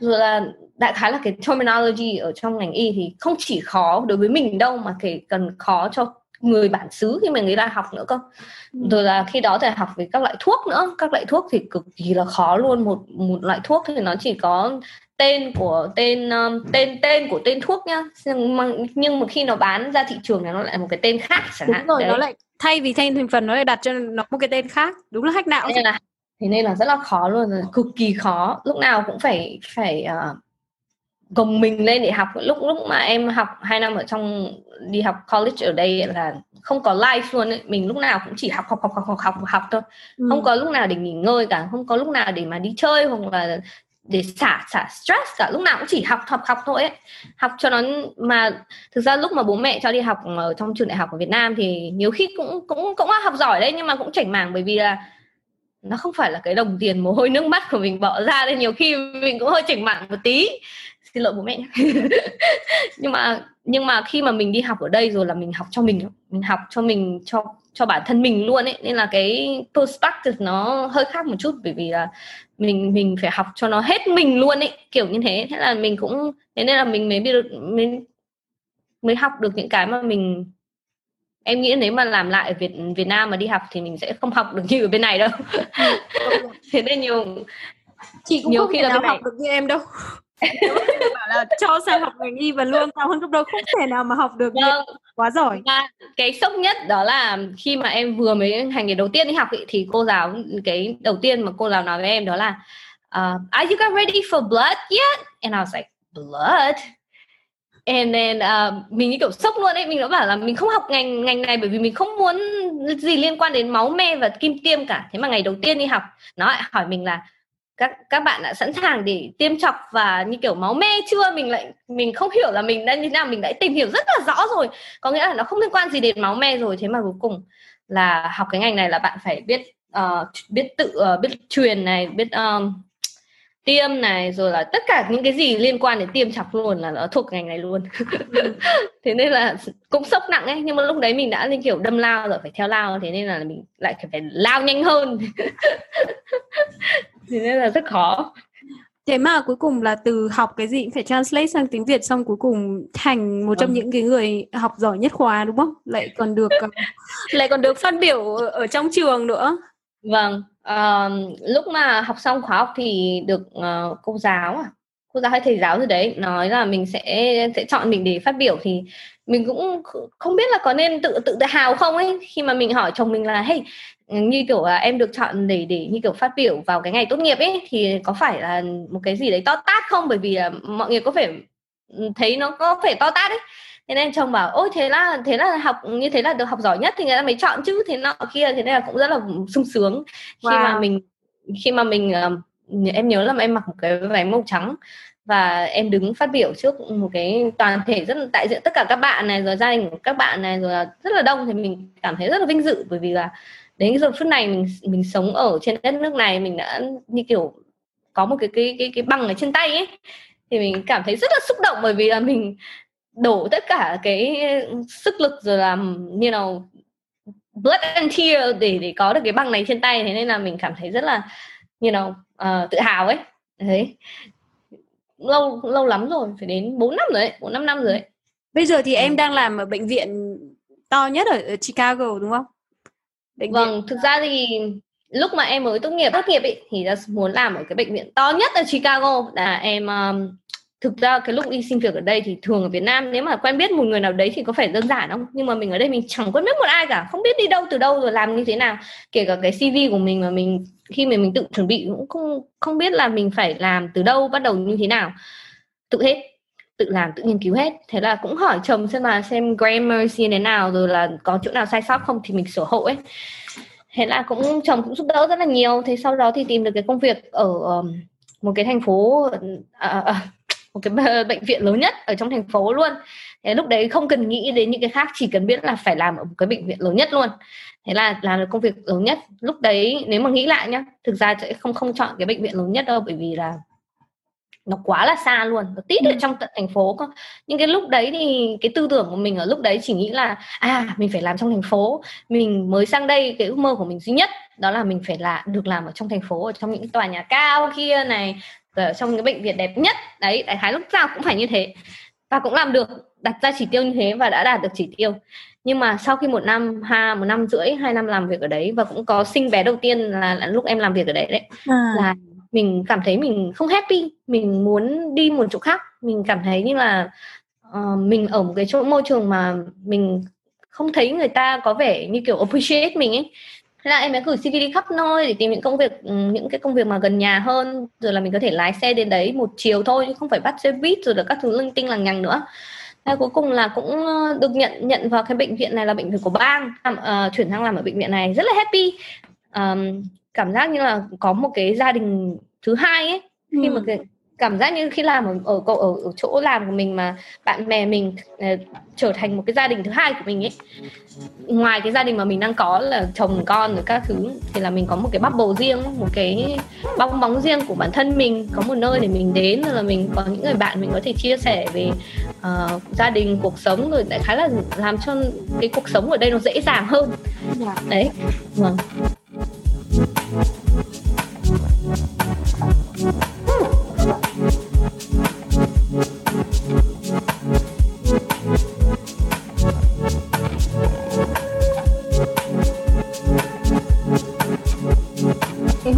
Rồi là đại khái là cái terminology ở trong ngành y thì không chỉ khó đối với mình đâu mà kể cần khó cho người bản xứ khi mà người ta học nữa cơ. Ừ. rồi là khi đó thì học về các loại thuốc nữa. Các loại thuốc thì cực kỳ là khó luôn. Một một loại thuốc thì nó chỉ có tên của tên um, tên tên của tên thuốc nhá. Nhưng mà, nhưng mà khi nó bán ra thị trường thì nó lại một cái tên khác chẳng hạn. Rồi Đấy. nó lại thay vì tên thành phần nó lại đặt cho nó một cái tên khác. Đúng là hack não nên là thế nên là rất là khó luôn cực kỳ khó. Lúc nào cũng phải phải uh, gồng mình lên để học. Lúc lúc mà em học hai năm ở trong đi học college ở đây là không có life luôn ấy. Mình lúc nào cũng chỉ học học học học học học, học thôi. Ừ. không có lúc nào để nghỉ ngơi cả. Không có lúc nào để mà đi chơi hoặc là để xả xả stress cả. Lúc nào cũng chỉ học học học thôi ấy. Học cho nó mà thực ra lúc mà bố mẹ cho đi học ở trong trường đại học ở Việt Nam thì nhiều khi cũng cũng cũng học giỏi đấy, nhưng mà cũng chảnh mảng bởi vì là nó không phải là cái đồng tiền mồ hôi nước mắt của mình bỏ ra nên nhiều khi mình cũng hơi chảnh mạng một tí. Xin lỗi bố mẹ nhưng mà nhưng mà khi mà mình đi học ở đây rồi là mình học cho mình mình học cho mình, cho cho bản thân mình luôn ấy. Nên là cái perspective nó hơi khác một chút bởi vì là mình mình phải học cho nó hết mình luôn ấy kiểu như thế. Thế là mình cũng thế nên là mình mới biết được mới mới học được những cái mà mình em nghĩ nếu mà làm lại ở Việt Việt Nam mà đi học thì mình sẽ không học được như ở bên này đâu. Thế nên nhiều chị cũng nhiều không khi là nào học được như em đâu bảo là cho sang học ngành y và lương cao hơn gấp đôi không thể nào mà học được vâng. quá giỏi. Và cái sốc nhất đó là khi mà em vừa mới hành nghề đầu tiên đi học ý, thì cô giáo cái đầu tiên mà cô giáo nói với em đó là uh, are you guys ready for blood yet? And I was like blood? And then uh, mình như kiểu sốc luôn ấy mình đã bảo là mình không học ngành ngành này bởi vì mình không muốn gì liên quan đến máu me và kim tiêm cả. Thế mà ngày đầu tiên đi học nó lại hỏi mình là các các bạn đã sẵn sàng để tiêm chọc và như kiểu máu me chưa? Mình lại mình không hiểu là mình đang như nào mình đã tìm hiểu rất là rõ rồi. Có nghĩa là nó không liên quan gì đến máu me rồi. Thế mà cuối cùng là học cái ngành này là bạn phải biết uh, biết tự uh, biết truyền này biết um, tiêm này rồi là tất cả những cái gì liên quan đến tiêm chọc luôn là nó thuộc ngành này luôn. Thế nên là cũng sốc nặng ấy nhưng mà lúc đấy mình đã lên kiểu đâm lao rồi phải theo lao. Thế nên là mình lại phải lao nhanh hơn. thế nên là rất khó. Thế mà cuối cùng là từ học cái gì cũng phải translate sang tiếng Việt xong cuối cùng thành một trong vâng. những cái người học giỏi nhất khóa đúng không? Lại còn được lại còn được phát biểu ở trong trường nữa. Vâng uh, lúc mà học xong khóa học thì được uh, cô giáo à? Cô giáo hay thầy giáo gì đấy nói là mình sẽ sẽ chọn mình để phát biểu thì mình cũng không biết là có nên tự tự tự hào không ấy khi mà mình hỏi chồng mình là hey như kiểu là em được chọn để để như kiểu phát biểu vào cái ngày tốt nghiệp ấy thì có phải là một cái gì đấy to tát không? Bởi vì là mọi người có phải thấy nó có phải to tát ấy. Thế nên chồng bảo ôi thế là thế là học như thế là được học giỏi nhất thì người ta mới chọn chứ. Thế nọ kia thế nên là cũng rất là sung sướng. Khi wow. mà mình khi mà mình em nhớ là em mặc một cái váy màu trắng và em đứng phát biểu trước một cái toàn thể rất là đại diện tất cả các bạn này rồi gia đình của các bạn này rồi là rất là đông thì mình cảm thấy rất là vinh dự bởi vì là đến giờ phút này mình mình sống ở trên đất nước này mình đã như kiểu có một cái cái cái cái bằng ở trên tay ấy thì mình cảm thấy rất là xúc động bởi vì là mình đổ tất cả cái sức lực rồi làm you know blood and tear để để có được cái bằng này trên tay. Thế nên là mình cảm thấy rất là you know uh, tự hào ấy. Đấy. Lâu lâu lắm rồi phải đến 4 năm rồi bốn năm năm rồi đấy bây giờ thì em ừ. đang làm ở bệnh viện to nhất ở, ở Chicago đúng không bệnh vâng viện... thực ra thì lúc mà em mới tốt nghiệp tốt nghiệp ý, thì ra muốn làm ở cái bệnh viện to nhất ở Chicago. Là em um, thực ra cái lúc đi xin việc ở đây thì thường ở Việt Nam nếu mà quen biết một người nào đấy thì có phải đơn giản không? Nhưng mà mình ở đây mình chẳng quen biết một ai cả không biết đi đâu từ đâu rồi làm như thế nào. Kể cả cái CV của mình mà mình khi mà mình tự chuẩn bị cũng không không biết là mình phải làm từ đâu bắt đầu như thế nào. Tự hết tự làm tự nghiên cứu hết. Thế là cũng hỏi chồng xem là xem grammar như thế nào rồi là có chỗ nào sai sót không thì mình sửa hộ ấy. Thế là cũng chồng cũng giúp đỡ rất là nhiều. Thế sau đó thì tìm được cái công việc ở um, một cái thành phố à, à, à một cái bệnh viện lớn nhất ở trong thành phố luôn. Thế lúc đấy không cần nghĩ đến những cái khác chỉ cần biết là phải làm ở một cái bệnh viện lớn nhất luôn. Thế là làm được công việc lớn nhất. Lúc đấy nếu mà nghĩ lại nhá thực ra sẽ không không chọn cái bệnh viện lớn nhất đâu bởi vì là nó quá là xa luôn nó tít ở ừ. trong tận thành phố cơ. Nhưng cái lúc đấy thì cái tư tưởng của mình ở lúc đấy chỉ nghĩ là à mình phải làm trong thành phố. Mình mới sang đây cái ước mơ của mình duy nhất đó là mình phải là được làm ở trong thành phố ở trong những tòa nhà cao kia này ở trong cái bệnh viện đẹp nhất. Đấy đại khái lúc nào cũng phải như thế. Và cũng làm được đặt ra chỉ tiêu như thế và đã đạt được chỉ tiêu. Nhưng mà sau khi một năm ha một năm rưỡi hai năm làm việc ở đấy và cũng có sinh bé đầu tiên là, là lúc em làm việc ở đấy đấy à. là mình cảm thấy mình không happy mình muốn đi một chỗ khác. Mình cảm thấy như là uh, mình ở một cái chỗ môi trường mà mình không thấy người ta có vẻ như kiểu appreciate mình ấy. Thế là em mới gửi CV đi khắp nơi để tìm những công việc ừ, những cái công việc mà gần nhà hơn. Rồi là mình có thể lái xe đến đấy một chiều thôi chứ không phải bắt xe buýt rồi là các thứ linh tinh lằng nhằng nữa. Thế cuối cùng là cũng ờ, được nhận nhận vào cái bệnh viện này là bệnh viện của bang uh, chuyển sang làm ở bệnh viện này. Rất là happy. Um, cảm giác như là có một cái gia đình thứ hai ấy khi ừ. mà cái cảm giác như khi làm ở ở ở, ở chỗ làm của mình mà bạn bè mình uh, trở thành một cái gia đình thứ hai của mình ấy ngoài cái gia đình mà mình đang có là chồng con rồi các thứ thì là mình có một cái bubble riêng một cái bong bóng riêng của bản thân mình có một nơi để mình đến rồi là mình có những người bạn mình có thể chia sẻ về uh, gia đình cuộc sống rồi đại khái là làm cho cái cuộc sống ở đây nó dễ dàng hơn dạ. đấy vâng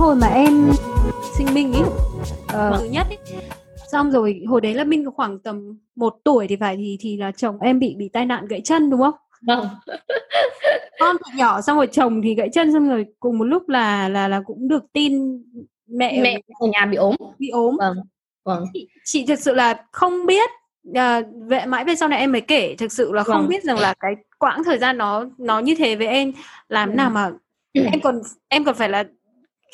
hồi mà em sinh Minh ấy uh, thứ nhất ấy xong rồi hồi đấy là Minh khoảng tầm một tuổi thì phải thì thì là chồng em bị bị tai nạn gãy chân đúng không? Vâng. con thì nhỏ xong rồi chồng thì gãy chân xong rồi cùng một lúc là là là cũng được tin mẹ mẹ ở nhà bị ốm bị ốm vâng vâng chị, chị thật sự là không biết à, về mãi về sau này em mới kể thực sự là không vâng. biết rằng là cái quãng thời gian nó nó như thế với em làm ừ. nào mà em còn em còn phải là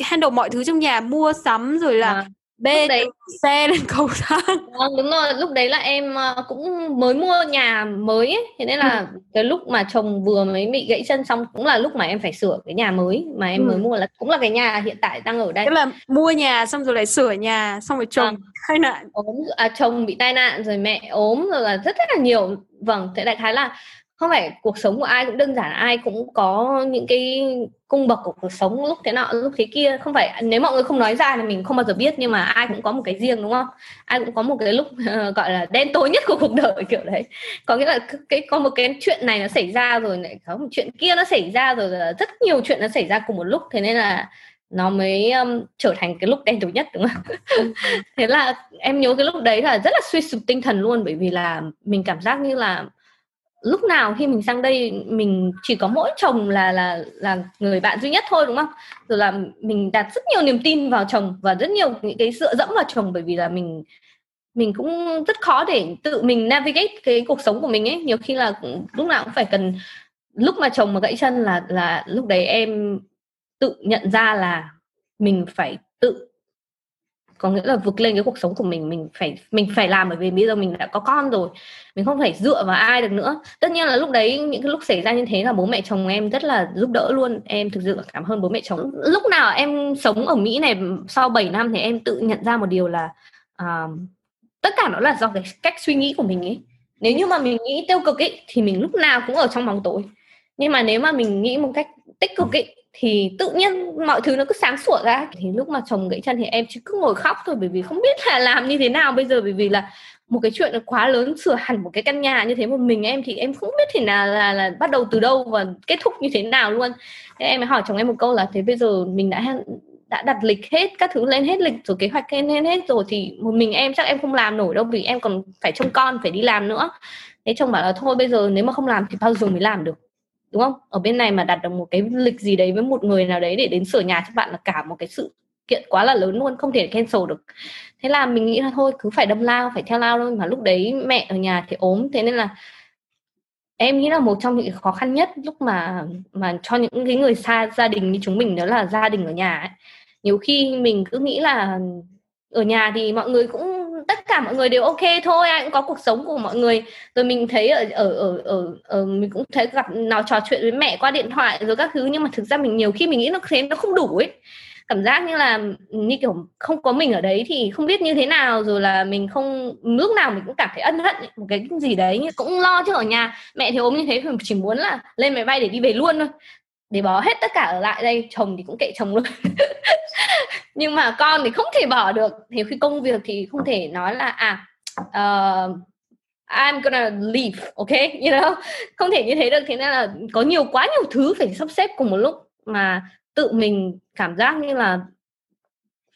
handle mọi thứ trong nhà mua sắm rồi là à, bê đấy xe lên cầu thang vâng, đúng rồi lúc đấy là em ờ, cũng mới mua nhà mới ấy. thế nên là ừ. cái lúc mà chồng vừa mới bị gãy chân xong cũng là lúc mà em phải sửa cái nhà mới mà em ừ. mới mua là cũng là cái nhà hiện tại đang ở đây tức là mua nhà xong rồi lại sửa nhà xong rồi chồng à, tai nạn ốm à chồng bị tai nạn rồi mẹ ốm rồi là rất rất là nhiều vâng thế đại khái là không phải cuộc sống của ai cũng đơn giản ai cũng có những cái cung bậc của cuộc sống lúc thế nọ lúc thế kia. Không phải nếu mọi người không nói ra thì mình không bao giờ biết nhưng mà ai cũng có một cái riêng đúng không? Ai cũng có một cái lúc uh, gọi là đen tối nhất của cuộc đời kiểu đấy. Có nghĩa là cái có một cái chuyện này nó xảy ra rồi lại có một chuyện kia nó xảy ra rồi rất nhiều chuyện nó xảy ra cùng một lúc. Thế nên là nó mới um, trở thành cái lúc đen tối nhất đúng không? thế là em nhớ cái lúc đấy là rất là suy sụp tinh thần luôn bởi vì là mình cảm giác như là lúc nào khi mình sang đây mình chỉ có mỗi chồng là là là người bạn duy nhất thôi, đúng không? Rồi là mình đặt rất nhiều niềm tin vào chồng và rất nhiều những cái dựa dẫm vào chồng, bởi vì là mình mình cũng rất khó để tự mình navigate cái cuộc sống của mình ấy. Nhiều khi là lúc nào cũng phải cần, lúc mà chồng mà gãy chân là là lúc đấy em tự nhận ra là mình phải tự có nghĩa là vực lên cái cuộc sống của mình mình phải mình phải làm bởi vì bây giờ mình đã có con rồi mình không phải dựa vào ai được nữa. Tất nhiên là lúc đấy những cái lúc xảy ra như thế là bố mẹ chồng em rất là giúp đỡ luôn. Em thực sự cảm ơn bố mẹ chồng. Lúc nào em sống ở mỹ này sau 7 năm thì em tự nhận ra một điều là uh, tất cả nó là do cái cách suy nghĩ của mình ấy. Nếu như mà mình nghĩ tiêu cực ấy thì mình lúc nào cũng ở trong bóng tối. Nhưng mà nếu mà mình nghĩ một cách tích cực ấy thì tự nhiên mọi thứ nó cứ sáng sủa ra. Thì lúc mà chồng gãy chân thì em chỉ cứ ngồi khóc thôi, bởi vì không biết là làm như thế nào bây giờ. Bởi vì là một cái chuyện nó quá lớn, sửa hẳn một cái căn nhà như thế một mình em thì em không biết thì nào là là bắt đầu từ đâu và kết thúc như thế nào luôn. Thế em mới hỏi chồng em một câu là thế bây giờ mình đã đã đặt lịch hết các thứ lên hết lịch rồi, kế hoạch lên hết hết rồi thì một mình em chắc em không làm nổi đâu, vì em còn phải trông con, phải đi làm nữa. Thế chồng bảo là thôi bây giờ nếu mà không làm thì bao giờ mới làm được? Đúng không? Ở bên này mà đặt được một cái lịch gì đấy với một người nào đấy để đến sửa nhà cho bạn là cả một cái sự kiện quá là lớn luôn, không thể cancel được. Thế là mình nghĩ là thôi, cứ phải đâm lao, phải theo lao thôi. Mà lúc đấy mẹ ở nhà thì ốm, thế nên là em nghĩ là một trong những khó khăn nhất lúc mà mà cho những cái người xa, gia đình như chúng mình, đó là gia đình ở nhà ấy. nhiều khi mình cứ nghĩ là ở nhà thì mọi người cũng tất cả mọi người đều ok thôi ai cũng có cuộc sống của mọi người. Rồi mình thấy ở ở ở ở, ở mình cũng thấy gặp nào trò chuyện với mẹ qua điện thoại rồi các thứ nhưng mà thực ra mình nhiều khi mình nghĩ nó thế nó không đủ ấy. Cảm giác như là như kiểu không có mình ở đấy thì không biết như thế nào rồi là mình không lúc nào mình cũng cảm thấy ân hận ấy, một cái gì đấy cũng lo chứ ở nhà. Mẹ thì ốm như thế thì chỉ muốn là lên máy bay để đi về luôn thôi để bỏ hết tất cả ở lại đây chồng thì cũng kệ chồng luôn. Nhưng mà con thì không thể bỏ được. Thì khi công việc thì không thể nói là à uh, I'm gonna leave, ok, you know, không thể như thế được, thế nên là có nhiều quá nhiều thứ phải sắp xếp cùng một lúc mà tự mình cảm giác như là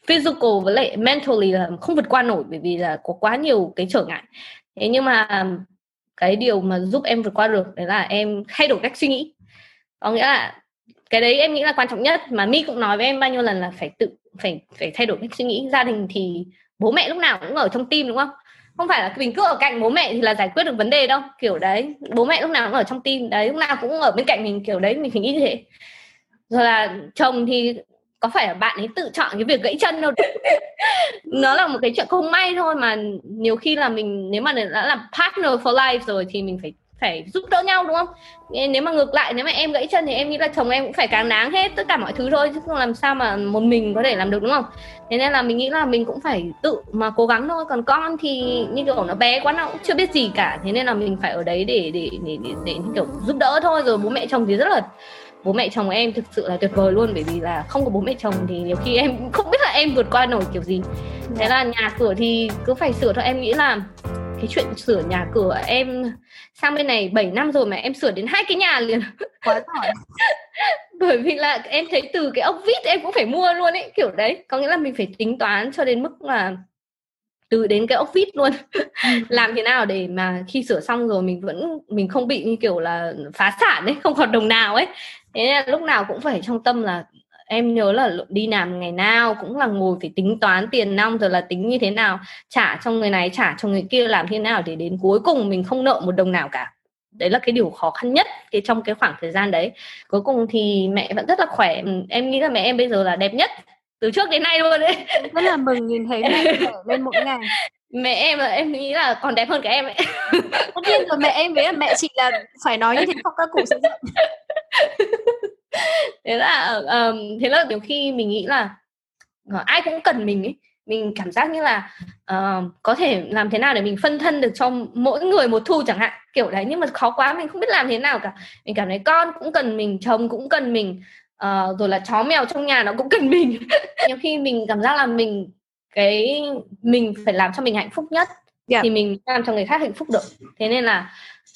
physical với lại mentally là không vượt qua nổi bởi vì là có quá nhiều cái trở ngại. Thế nhưng mà cái điều mà giúp em vượt qua được đấy là em thay đổi cách suy nghĩ. Có nghĩa là cái đấy em nghĩ là quan trọng nhất, mà mi cũng nói với em bao nhiêu lần là phải tự, phải phải thay đổi cách suy nghĩ gia đình thì bố mẹ lúc nào cũng ở trong tim, đúng không? Không phải là mình cứ ở cạnh bố mẹ thì là giải quyết được vấn đề đâu, kiểu đấy, bố mẹ lúc nào cũng ở trong tim, đấy, lúc nào cũng ở bên cạnh mình, kiểu đấy, mình phải nghĩ như thế. Rồi là chồng thì có phải là bạn ấy tự chọn cái việc gãy chân đâu? Nó là một cái chuyện không may thôi mà nhiều khi là mình, nếu mà đã làm partner for life rồi thì mình phải phải giúp đỡ nhau đúng không? Nếu mà ngược lại nếu mà em gãy chân thì em nghĩ là chồng em cũng phải càng đáng hết tất cả mọi thứ thôi chứ không làm sao mà một mình có thể làm được đúng không? Thế nên là mình nghĩ là mình cũng phải tự mà cố gắng thôi. Còn con thì như kiểu nó bé quá nó cũng chưa biết gì cả. Thế nên là mình phải ở đấy để để để để, để, kiểu giúp đỡ thôi. Rồi bố mẹ chồng thì rất là bố mẹ chồng em thực sự là tuyệt vời luôn bởi vì là không có bố mẹ chồng thì nhiều khi em không biết là em vượt qua nổi kiểu gì. Thế là nhà cửa thì cứ phải sửa thôi. Em nghĩ là cái chuyện sửa nhà cửa em sang bên này 7 năm rồi mà em sửa đến hai cái nhà liền. Quá giỏi. Bởi vì là em thấy từ cái ốc vít em cũng phải mua luôn ấy kiểu đấy. Có nghĩa là mình phải tính toán cho đến mức là từ đến cái ốc vít luôn. Ừ. làm thế nào để mà khi sửa xong rồi mình vẫn mình không bị như kiểu là phá sản ấy không còn đồng nào ấy. Thế nên lúc nào cũng phải trong tâm là em nhớ là đi làm ngày nào cũng là ngồi phải tính toán tiền năm rồi là tính như thế nào trả cho người này trả cho người kia làm thế nào để đến cuối cùng mình không nợ một đồng nào cả. Đấy là cái điều khó khăn nhất cái trong cái khoảng thời gian đấy. Cuối cùng thì mẹ vẫn rất là khỏe. Em nghĩ là mẹ em bây giờ là đẹp nhất từ trước đến nay luôn đấy. Rất là mừng nhìn thấy mẹ lên mỗi ngày. Mẹ em là em nghĩ là còn đẹp hơn cả em ấy. Tất nhiên rồi mẹ em với mẹ chị là phải nói như thế không các cụ sẽ giận thế là um, thế là nhiều khi mình nghĩ là uh, ai cũng cần mình ấy. Mình cảm giác như là uh, có thể làm thế nào để mình phân thân được cho mỗi người một thu chẳng hạn kiểu đấy. Nhưng mà khó quá mình không biết làm thế nào cả. Mình cảm thấy con cũng cần mình chồng cũng cần mình uh, rồi là chó mèo trong nhà nó cũng cần mình. Nhiều khi mình cảm giác là mình cái mình phải làm cho mình hạnh phúc nhất yeah. Dạ. thì mình làm cho người khác hạnh phúc được. Thế nên là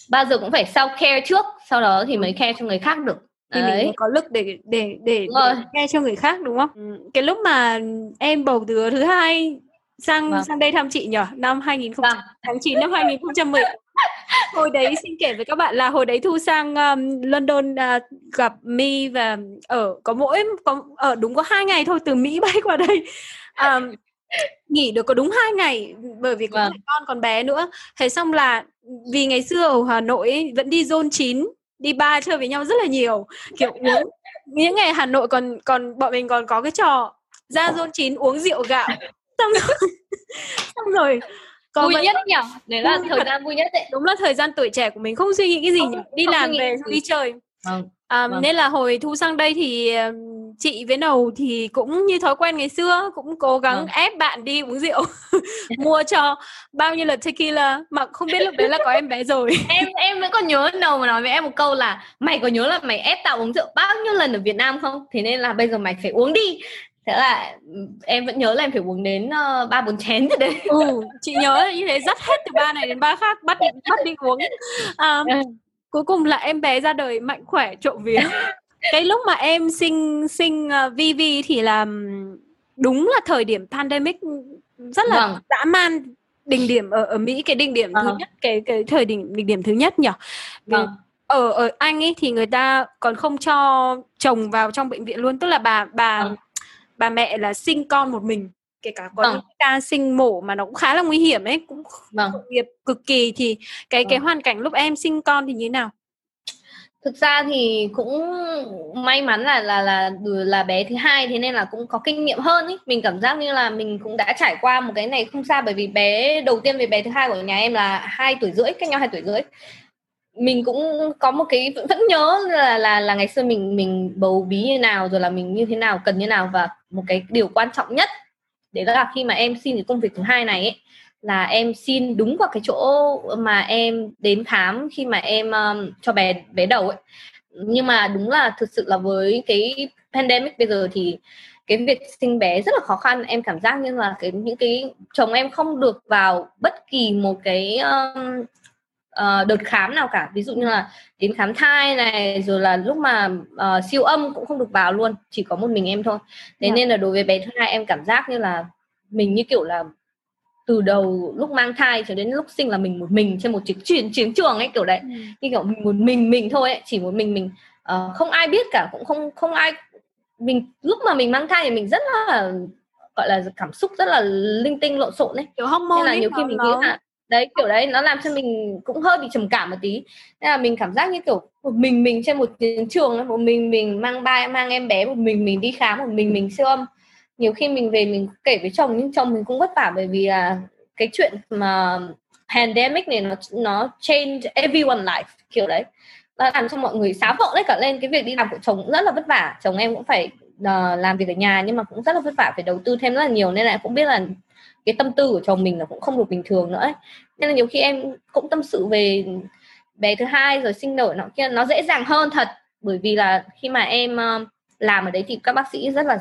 bao giờ cũng phải self care trước sau đó thì mới care cho người khác được thì Đấy. mình có lực để để để, để nghe cho người khác đúng không? Ừ. Cái lúc mà em bầu đứa thứ hai sang vâng. sang đây thăm chị nhỉ năm 2000 vâng. tháng 9 năm 2010 hồi đấy xin kể với các bạn là hồi đấy thu sang um, London uh, gặp Mi và ở có mỗi có ở đúng có hai ngày thôi từ Mỹ bay qua đây um, nghỉ được có đúng hai ngày bởi vì có vâng. con còn bé nữa thế xong là vì ngày xưa ở Hà Nội ấy, vẫn đi zone 9 đi ba chơi với nhau rất là nhiều. Kiểu uống những ngày Hà Nội còn còn bọn mình còn có cái trò ra zone 9 uống rượu gạo. Xong rồi xong rồi còn vui nhất nhỉ? Đấy là thời gian vui nhất đấy. Đúng là thời gian tuổi trẻ của mình không suy nghĩ cái gì nhỉ? đi làm về đi chơi. Vâng. À, vâng. nên là hồi thu sang đây thì chị với nầu thì cũng như thói quen ngày xưa cũng cố gắng vâng. ép bạn đi uống rượu mua cho bao nhiêu lần tequila mà không biết lúc đấy là có em bé rồi. Em em vẫn còn nhớ nầu mà nói với em một câu là mày có nhớ là mày ép tao uống rượu bao nhiêu lần ở Việt Nam không? Thế nên là bây giờ mày phải uống đi. Thế là em vẫn nhớ là em phải uống đến ờ, ba uh, bốn chén rồi đấy. Ừ chị nhớ là như thế dắt hết từ ba này đến ba khác bắt bắt đi uống. Um, cuối cùng là em bé ra đời mạnh khỏe trộm vía cái lúc mà em sinh sinh uh, VV thì là đúng là thời điểm pandemic rất là vâng. dã man đỉnh điểm ở ở Mỹ cái đỉnh điểm vâng. thứ nhất cái cái thời đỉnh đỉnh điểm thứ nhất nhỉ vâng. ở ở Anh ấy thì người ta còn không cho chồng vào trong bệnh viện luôn tức là bà bà vâng bà mẹ là sinh con một mình kể cả có Vâng. những ca sinh mổ mà nó cũng khá là nguy hiểm ấy cũng vâng nghiệp cực kỳ thì cái cái Vâng. hoàn cảnh lúc em sinh con thì như thế nào thực ra thì cũng may mắn là là là ừ, là bé thứ hai, thế nên là cũng có kinh nghiệm hơn ý. Mình cảm giác như là mình cũng đã trải qua một cái này không xa, bởi vì bé, đầu tiên về bé thứ hai của nhà em là hai tuổi rưỡi, cách nhau hai tuổi rưỡi. Mình cũng có một cái, vẫn nhớ là là là ngày xưa mình mình bầu bí như nào, rồi là mình như thế nào, cần như nào, và một cái điều quan trọng nhất, đấy là khi mà em xin cái công việc thứ hai này ấy là em xin đúng vào cái chỗ mà em đến khám khi mà em um, cho bé bé đầu ấy. Nhưng mà đúng là thực sự là với cái pandemic bây giờ thì cái việc sinh bé rất là khó khăn. Em cảm giác như là cái những cái chồng em không được vào bất kỳ một cái um, uh, đợt khám nào cả. Ví dụ như là đến khám thai này rồi là lúc mà uh, siêu âm cũng không được vào luôn chỉ có một mình em thôi. Thế Dạ. nên là đối với bé thứ hai em cảm giác như là mình như kiểu là từ đầu lúc mang thai cho đến lúc sinh là mình một mình trên một chiến chiến chiến trường ấy kiểu đấy. Như kiểu mình một mình mình thôi ấy, chỉ một mình mình ờ, không ai biết cả cũng không không ai mình lúc mà mình mang thai thì mình rất là gọi là cảm xúc rất là linh tinh lộn xộn ấy. Kiểu hormone nên là nhiều khi mình nghĩ nó- là đấy kiểu đấy nó làm cho mình cũng hơi bị trầm cảm một tí. Nên là mình cảm giác như kiểu một mình mình trên một chiến trường ấy, một mình mình mang ba mang em bé một mình mình đi khám một mình mình siêu âm nhiều khi mình về mình kể với chồng nhưng chồng mình cũng vất vả bởi vì là cái chuyện mà pandemic này nó nó change everyone life kiểu đấy. Nó làm cho mọi người xáo vọng đấy cả lên. Cái việc đi làm của chồng cũng rất là vất vả. Chồng em cũng phải uh, làm việc ở nhà nhưng mà cũng rất là vất vả phải đầu tư thêm rất là nhiều. Nên là cũng biết là cái tâm tư của chồng mình là cũng không được bình thường nữa ấy. nên là nhiều khi em cũng tâm sự về bé thứ hai rồi sinh nở nó kia. Nó dễ dàng hơn thật. Bởi vì là khi mà em uh, làm ở đấy thì các bác sĩ rất là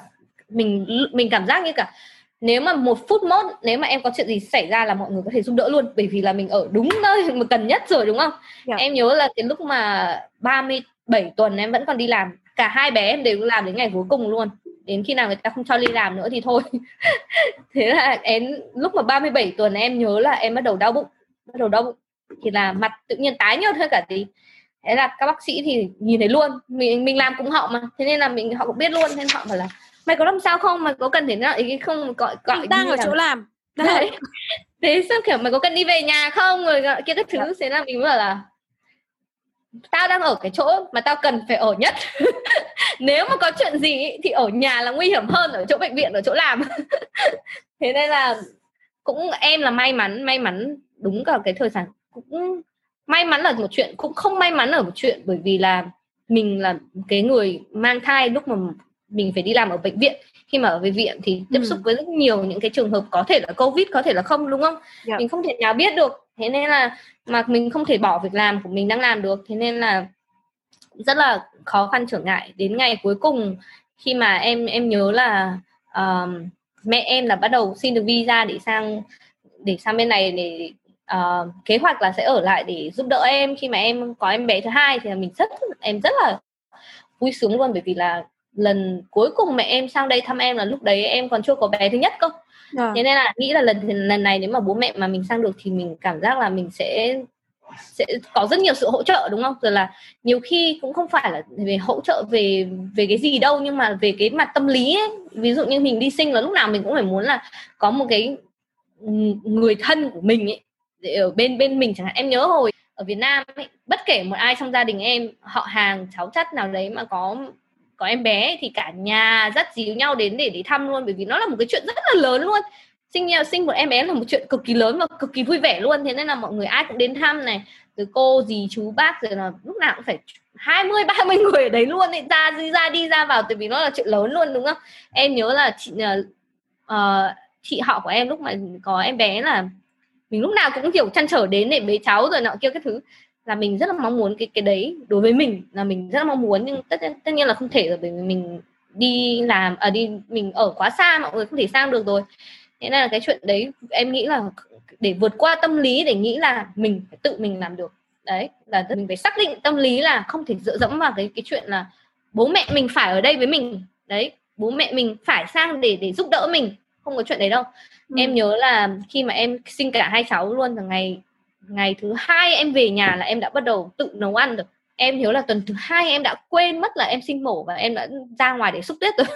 mình mình cảm giác như cả nếu mà một phút mốt nếu mà em có chuyện gì xảy ra là mọi người có thể giúp đỡ luôn bởi vì là mình ở đúng nơi mà cần nhất rồi đúng không? Dạ. em nhớ là cái lúc mà 37 tuần em vẫn còn đi làm cả hai bé em đều làm đến ngày cuối cùng luôn đến khi nào người ta không cho đi làm nữa thì thôi. Thế là em lúc mà 37 tuần em nhớ là em bắt đầu đau bụng bắt đầu đau bụng thì là mặt tự nhiên tái nhợt hơn cả tí. Thế là các bác sĩ thì nhìn thấy luôn mình mình làm cùng họ mà thế nên là mình họ cũng biết luôn nên họ bảo là mày có làm sao không? Mày có cần thể nào ý không? Gọi gọi Mình đang ở là- chỗ làm. Đấy. Thế sao kiểu mày có cần đi về nhà không? Rồi kia các thứ thế là mình bảo là tao đang ở cái chỗ mà tao cần phải ở nhất. Nếu mà có chuyện gì thì ở nhà là nguy hiểm hơn ở chỗ bệnh viện ở chỗ làm. Thế nên là cũng em là may mắn may mắn đúng cả cái thời gian cũng may mắn là một chuyện cũng không may mắn ở một chuyện bởi vì là mình là cái người mang thai lúc mà mình phải đi làm ở bệnh viện. Khi mà ở bệnh viện thì tiếp Ừ. xúc với rất nhiều những cái trường hợp có thể là covid có thể là không đúng không? Dạ. mình không thể nào biết được. Thế nên là mà mình không thể bỏ việc làm của mình đang làm được. Thế nên là rất là khó khăn trở ngại. Đến ngày cuối cùng khi mà em em nhớ là um, mẹ em là bắt đầu xin được visa để sang để sang bên này để uh, kế hoạch là sẽ ở lại để giúp đỡ em. Khi mà em có em bé thứ hai thì là mình rất em rất là vui sướng luôn bởi vì là lần cuối cùng mẹ em sang đây thăm em là lúc đấy em còn chưa có bé thứ nhất cơ. Thế nên là nghĩ là lần lần này nếu mà bố mẹ mà mình sang được thì mình cảm giác là mình sẽ sẽ có rất nhiều sự hỗ trợ đúng không? Rồi là nhiều khi cũng không phải là về hỗ trợ về về cái gì đâu nhưng mà về cái mặt tâm lý ấy. ví dụ như mình đi sinh là lúc nào mình cũng phải muốn là có một cái người thân của mình ấy. Để ở bên bên mình chẳng hạn. Em nhớ hồi ở Việt Nam ấy, bất kể một ai trong gia đình em họ hàng cháu chắt nào đấy mà có có em bé thì cả nhà dắt díu nhau đến để để thăm luôn bởi vì nó là một cái chuyện rất là lớn luôn. Sinh nhau sinh một em bé là một chuyện cực kỳ lớn và cực kỳ vui vẻ luôn thế nên là mọi người ai cũng đến thăm này. Từ cô dì chú bác rồi là lúc nào cũng phải 20 30 người ở đấy luôn ấy, ra đi ra đi ra vào tại vì nó là chuyện lớn luôn đúng không? Em nhớ là chị uh, chị họ của em lúc mà có em bé là mình lúc nào cũng kiểu chăn trở đến để bế cháu rồi nọ kia cái thứ là mình rất là mong muốn cái cái đấy đối với mình là mình rất là mong muốn nhưng tất tất nhiên là không thể rồi bởi vì mình đi làm ở à, đi mình ở quá xa mọi người không thể sang được rồi. Thế nên là cái chuyện đấy em nghĩ là để vượt qua tâm lý để nghĩ là mình phải tự mình làm được. Đấy là mình phải xác định tâm lý là không thể dựa dẫm vào cái cái chuyện là bố mẹ mình phải ở đây với mình. Đấy bố mẹ mình phải sang để để giúp đỡ mình không có chuyện đấy đâu. Ừ. em nhớ là khi mà em sinh cả hai cháu luôn là ngày ngày thứ hai em về nhà là em đã bắt đầu tự nấu ăn được em nhớ là tuần thứ hai em đã quên mất là em sinh mổ và em đã ra ngoài để xúc tuyết rồi.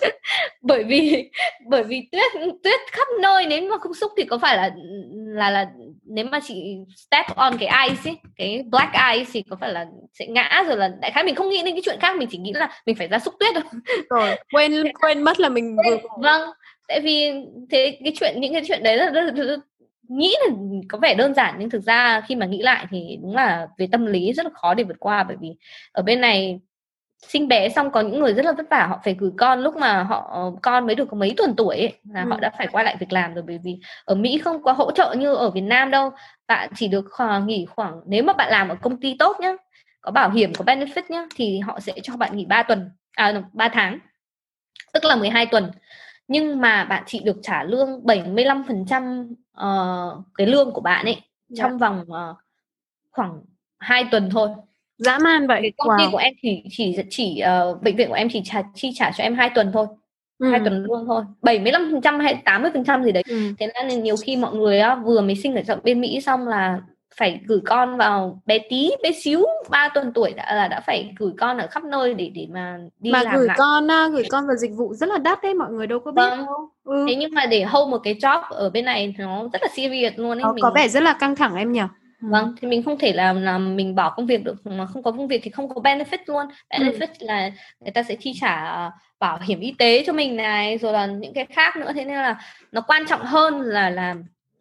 Bởi vì bởi vì tuyết tuyết khắp nơi nếu mà không xúc thì có phải là là là nếu mà chị step on cái ice ấy, cái black ice thì có phải là sẽ ngã rồi là đại khái mình không nghĩ đến cái chuyện khác mình chỉ nghĩ là mình phải ra xúc tuyết thôi. Rồi quên quên mất là mình vừa vâng tại vì thế cái chuyện những cái chuyện đấy là rất, rất, rất nghĩ là có vẻ đơn giản nhưng thực ra khi mà nghĩ lại thì đúng là về tâm lý rất là khó để vượt qua. Bởi vì ở bên này sinh bé xong có những người rất là vất vả họ phải gửi con lúc mà họ con mới được có mấy tuần tuổi ấy, là ừ. họ đã phải quay lại việc làm rồi. Bởi vì ở Mỹ không có hỗ trợ như ở Việt Nam đâu. Bạn chỉ được khoảng, nghỉ khoảng nếu mà bạn làm ở công ty tốt nhá có bảo hiểm có benefit nhá thì họ sẽ cho bạn nghỉ 3 tuần à 3 tháng tức là 12 tuần. Nhưng mà bạn chỉ được trả lương 75% uh, cái lương của bạn ấy dạ. trong vòng uh, khoảng 2 tuần thôi dã man vậy cái công ty wow. của em chỉ chỉ chỉ uh, bệnh viện của em chỉ trả chi trả cho em hai tuần thôi ừ. hai tuần lương thôi 75 phần trăm hay 80 phần trăm gì đấy ừ. thế nên nhiều khi mọi người á, vừa mới sinh ở bên Mỹ xong là phải gửi con vào bé tí bé xíu 3 tuần tuổi đã là đã phải gửi con ở khắp nơi để để mà đi mà làm gửi lại. con gửi con vào dịch vụ rất là đắt đấy mọi người đâu có biết vâng. đâu ừ. thế nhưng mà để hold một cái job ở bên này nó rất là serious luôn ấy có, mình... có vẻ rất là căng thẳng em nhỉ Ừ. vâng thì mình không thể làm là mình bỏ công việc được mà không có công việc thì không có benefit luôn benefit ừ. là người ta sẽ chi trả bảo hiểm y tế cho mình này rồi là những cái khác nữa thế nên là nó quan trọng hơn là là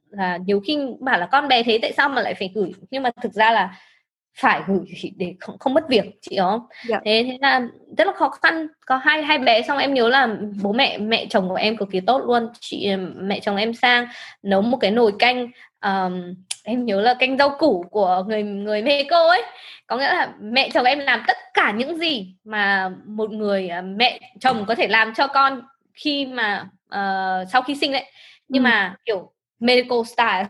là nhiều khi bảo là con bé thế tại sao mà lại phải gửi? Nhưng mà thực ra là phải gửi để không, không mất việc chị không? Dạ. thế thế là rất là khó khăn. Có hai hai bé xong em nhớ là bố mẹ mẹ chồng của em cực kỳ tốt luôn. Chị mẹ chồng em sang nấu một cái nồi canh um, em nhớ là canh rau củ của người người Mexico ấy. Có nghĩa là mẹ chồng em làm tất cả những gì mà một người à, mẹ chồng có thể làm cho con khi mà uh, sau khi sinh đấy nhưng ừ. mà kiểu medical style.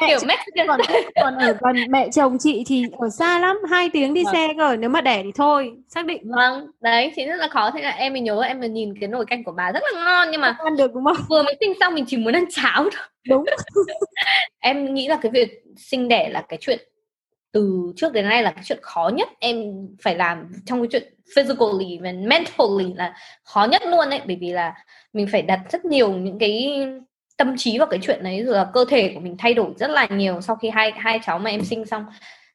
Mẹ kiểu Mexican còn, còn ở gần mẹ chồng chị thì ở xa lắm hai tiếng đi vâng. xe cơ nếu mà đẻ thì thôi xác định. Vâng đấy thì rất là khó. Thế là em mình nhớ em mình nhìn cái nồi canh của bà rất là ngon nhưng mà ăn được đúng không? vừa mới sinh xong mình chỉ muốn ăn cháo thôi. Đúng. Em nghĩ là cái việc sinh đẻ là cái chuyện từ trước đến nay là cái chuyện khó nhất. Em phải làm trong cái chuyện physically và mentally là khó nhất luôn đấy bởi vì là mình phải đặt rất nhiều những cái tâm trí vào cái chuyện đấy rồi là cơ thể của mình thay đổi rất là nhiều sau khi hai hai cháu mà em sinh xong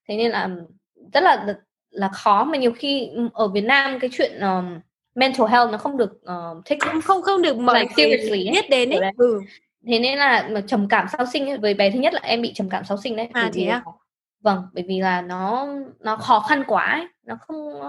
thế nên là rất là là khó mà nhiều khi ở Việt Nam cái chuyện um, mental health nó không được uh, take không không không được like seriously biết đến ấy. Ừ. thế nên là mà trầm cảm sau sinh với bé thứ nhất là em bị trầm cảm sau sinh đấy à, thế à? vâng bởi vì là nó nó khó khăn quá ấy. nó không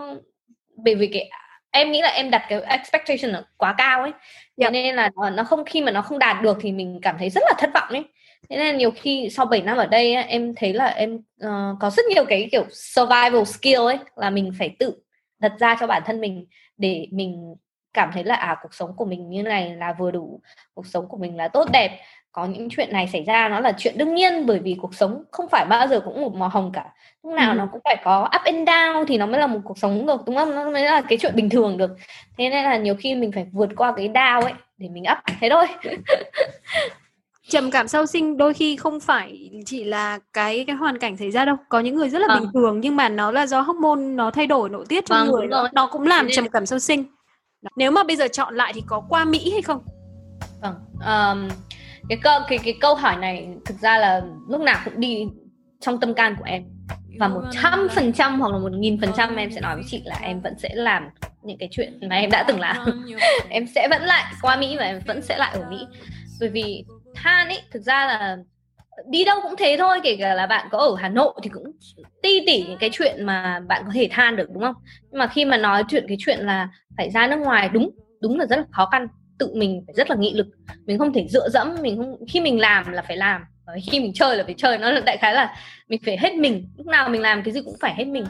bởi vì cái em nghĩ là em đặt cái expectation nó quá cao ấy. Yeah. nên là nó không khi mà nó không đạt được thì mình cảm thấy rất là thất vọng ấy. Thế nên nhiều khi sau 7 năm ở đây em thấy là em uh, có rất nhiều cái kiểu survival skill ấy là mình phải tự đặt ra cho bản thân mình để mình cảm thấy là à cuộc sống của mình như này là vừa đủ cuộc sống của mình là tốt đẹp có những chuyện này xảy ra nó là chuyện đương nhiên bởi vì cuộc sống không phải bao giờ cũng một màu hồng cả. Lúc nào ừ. nó cũng phải có up and down thì nó mới là một cuộc sống được đúng không? Nó mới là cái chuyện bình thường được. Thế nên là nhiều khi mình phải vượt qua cái down ấy để mình up thế thôi. Trầm cảm sau sinh đôi khi không phải chỉ là cái cái hoàn cảnh xảy ra đâu. Có những người rất là à. bình thường nhưng mà nó là do hormone nó thay đổi nội tiết trong vâng, người nó, nó cũng làm trầm cảm sau sinh. Nếu mà bây giờ chọn lại thì có qua mỹ hay không? Vâng um, cái câu cái cái câu hỏi này thực ra là lúc nào cũng đi trong tâm can của em. Và một trăm phần trăm hoặc là một nghìn phần trăm em sẽ nói với chị là em vẫn sẽ làm những cái chuyện mà em đã từng làm. Em sẽ vẫn lại qua mỹ và em vẫn sẽ lại ở mỹ. Bởi vì than ấy thực ra là đi đâu cũng thế thôi kể cả là bạn có ở Hà Nội thì cũng ti tỉ những cái chuyện mà bạn có thể than được đúng không? Nhưng mà khi mà nói chuyện cái chuyện là phải ra nước ngoài đúng đúng là rất là khó khăn tự mình phải rất là nghị lực. Mình không thể dựa dẫm mình không khi mình làm là phải làm. Và khi mình chơi là phải chơi nó là đại khái là mình phải hết mình. Lúc nào mình làm cái gì cũng phải hết mình.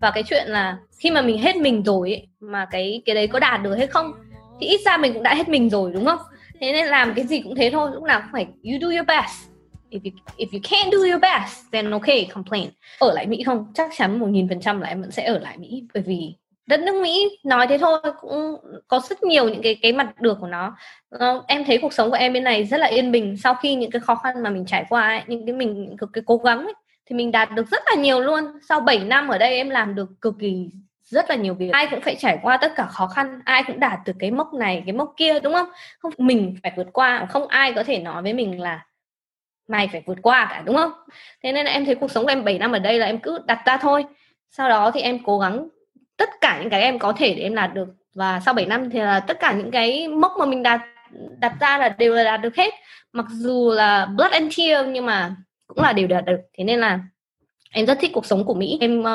Và cái chuyện là khi mà mình hết mình rồi ấy, mà cái cái đấy có đạt được hay không thì ít ra mình cũng đã hết mình rồi đúng không? Thế nên làm cái gì cũng thế thôi lúc nào cũng phải you do your best. If you if you can't do your best then okay complain. Ở lại mỹ không? Chắc chắn một nghìn phần trăm là em vẫn sẽ ở lại mỹ bởi vì đất nước Mỹ nói thế thôi cũng có rất nhiều những cái cái mặt được của nó. Uh, em thấy cuộc sống của em bên này rất là yên bình. Sau khi những cái khó khăn mà mình trải qua ấy, những cái mình cực cái cố gắng ấy, thì mình đạt được rất là nhiều luôn. Sau 7 năm ở đây em làm được cực kỳ rất là nhiều việc. Ai cũng phải trải qua tất cả khó khăn ai cũng đạt được cái mốc này cái mốc kia đúng không? Không mình phải vượt qua không ai có thể nói với mình là mày phải vượt qua cả đúng không? Thế nên là em thấy cuộc sống của em 7 năm ở đây là em cứ đặt ra thôi. Sau đó thì em cố gắng tất cả những cái em có thể để em đạt được. Và sau 7 năm thì là tất cả những cái mốc mà mình đạt đặt ra là đều là đạt được hết. Mặc dù là blood and tear nhưng mà cũng là đều đạt được. Thế nên là em rất thích cuộc sống của Mỹ. Em uh,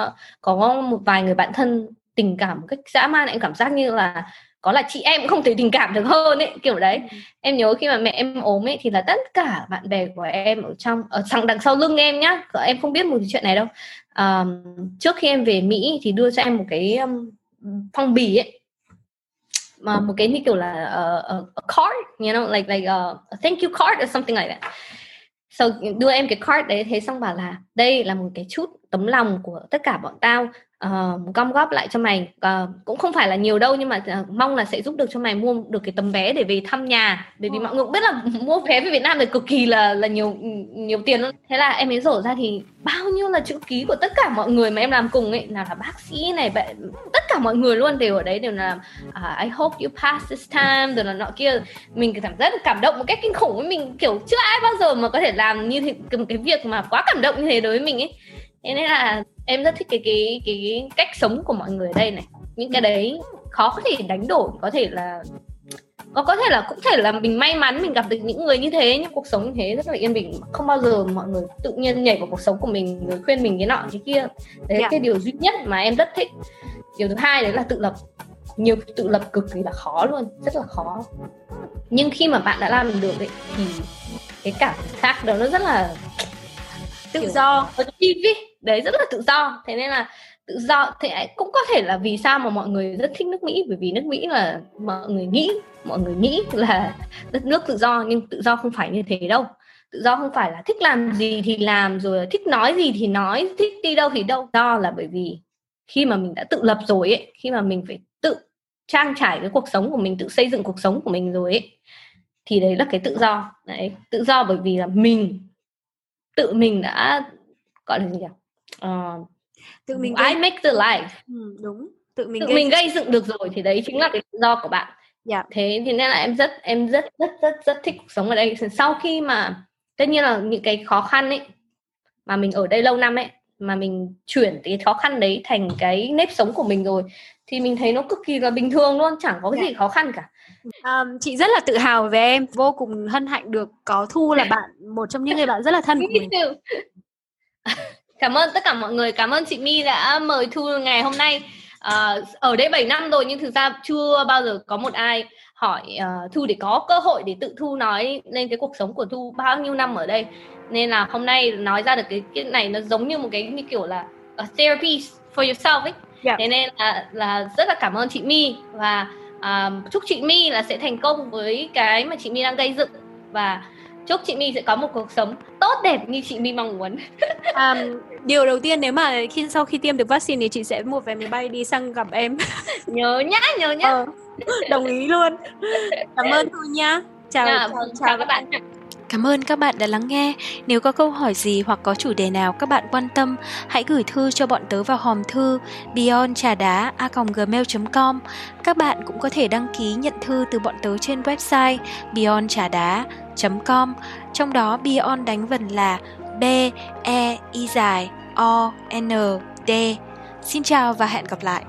có một vài người bạn thân tình cảm một cách dã man em cảm giác như là có là chị em cũng không thể tình cảm được hơn ấy kiểu đấy. Ừ. em nhớ khi mà mẹ em ốm ấy thì là tất cả bạn bè của em ở trong ở đằng đằng sau lưng em nhá. Em không biết một chuyện này đâu um, trước khi em về Mỹ thì đưa cho em một cái um, phong bì ấy. Mà một cái như kiểu là uh, a card you know like like a, a thank you card or something like that. So đưa em cái card đấy thế xong bảo là đây là một cái chút tấm lòng của tất cả bọn tao uh, gom góp lại cho mày. Uh, cũng không phải là nhiều đâu nhưng mà uh, mong là sẽ giúp được cho mày mua được cái tấm vé để về thăm nhà. Bởi vì mọi người cũng biết là mua vé về Việt Nam thì cực kỳ là là nhiều nhiều tiền luôn thế là em ấy rổ ra thì bao nhiêu là chữ ký của tất cả mọi người mà em làm cùng ấy. Nào là bác sĩ này tất cả mọi người luôn đều ở đấy đều là uh, I hope you pass this time rồi là nọ kia. Mình cảm rất cảm động một cách kinh khủng với mình kiểu chưa ai bao giờ mà có thể làm như thế một cái việc mà quá cảm động như thế đối với mình ấy. Thế nên là em rất thích cái cái cái cách sống của mọi người ở đây này. Những cái đấy khó có thể đánh đổi có thể là có có thể là cũng thể là mình may mắn mình gặp được những người như thế nhưng cuộc sống như thế rất là yên bình. Không bao giờ mọi người tự nhiên nhảy vào cuộc sống của mình rồi khuyên mình cái nọ cái kia. Đấy yeah. Dạ. cái điều duy nhất mà em rất thích. Điều thứ hai đấy là tự lập. Nhiều tự lập cực kỳ là khó luôn rất là khó. Nhưng khi mà bạn đã làm được ấy, thì cái cảm giác đó nó rất là tự do. đấy rất là tự do. Thế nên là tự do thì cũng có thể là vì sao mà mọi người rất thích nước Mỹ? Bởi vì nước Mỹ là mọi người nghĩ mọi người nghĩ là đất nước tự do nhưng tự do không phải như thế đâu. Tự do không phải là thích làm gì thì làm rồi thích nói gì thì nói thích đi đâu thì đâu. Do là bởi vì khi mà mình đã tự lập rồi ấy khi mà mình phải tự trang trải cái cuộc sống của mình tự xây dựng cuộc sống của mình rồi ấy thì đấy là cái tự do. Đấy tự do bởi vì là mình tự mình đã gọi là gì nhỉ uh, tự mình gây... I make the life ừ, đúng tự mình tự gây... mình gây dựng được rồi thì đấy chính là cái tự do của bạn yeah. Dạ. thế thì nên là em rất em rất rất rất rất thích cuộc sống ở đây sau khi mà tất nhiên là những cái khó khăn ấy mà mình ở đây lâu năm ấy mà mình chuyển cái khó khăn đấy thành cái nếp sống của mình rồi thì mình thấy nó cực kỳ là bình thường luôn chẳng có cái gì dạ. khó khăn cả. Um, chị rất là tự hào về em vô cùng hân hạnh được có thu là bạn một trong những người bạn rất là thân của mình. cảm ơn tất cả mọi người cảm ơn chị My đã mời Thu ngày hôm nay. Uh, ở đây 7 năm rồi nhưng thực ra chưa bao giờ có một ai hỏi uh, Thu để có cơ hội để tự Thu nói lên cái cuộc sống của Thu bao nhiêu năm ở đây. Nên là hôm nay nói ra được cái cái này nó giống như một cái như kiểu là a therapy for yourself ấy yeah. Dạ. thế nên là là rất là cảm ơn chị My và uh, chúc chị My là sẽ thành công với cái mà chị My đang gây dựng và chúc chị My sẽ có một cuộc sống tốt đẹp như chị My mong muốn. um, điều đầu tiên nếu mà khi sau khi tiêm được vaccine thì chị sẽ mua vé máy bay đi sang gặp em. nhớ nhá, nhớ nhá. Ờ, đồng ý luôn. Cảm ơn Thu nha. Chào, à, chào, chào, chào các bạn. Cảm ơn các bạn đã lắng nghe. Nếu có câu hỏi gì hoặc có chủ đề nào các bạn quan tâm, hãy gửi thư cho bọn tớ vào hòm thư beyond trà đá a.gmail.com. Các bạn cũng có thể đăng ký nhận thư từ bọn tớ trên website beyond trà đá com trong đó Beyond đánh vần là B E I dài O N D. Xin chào và hẹn gặp lại.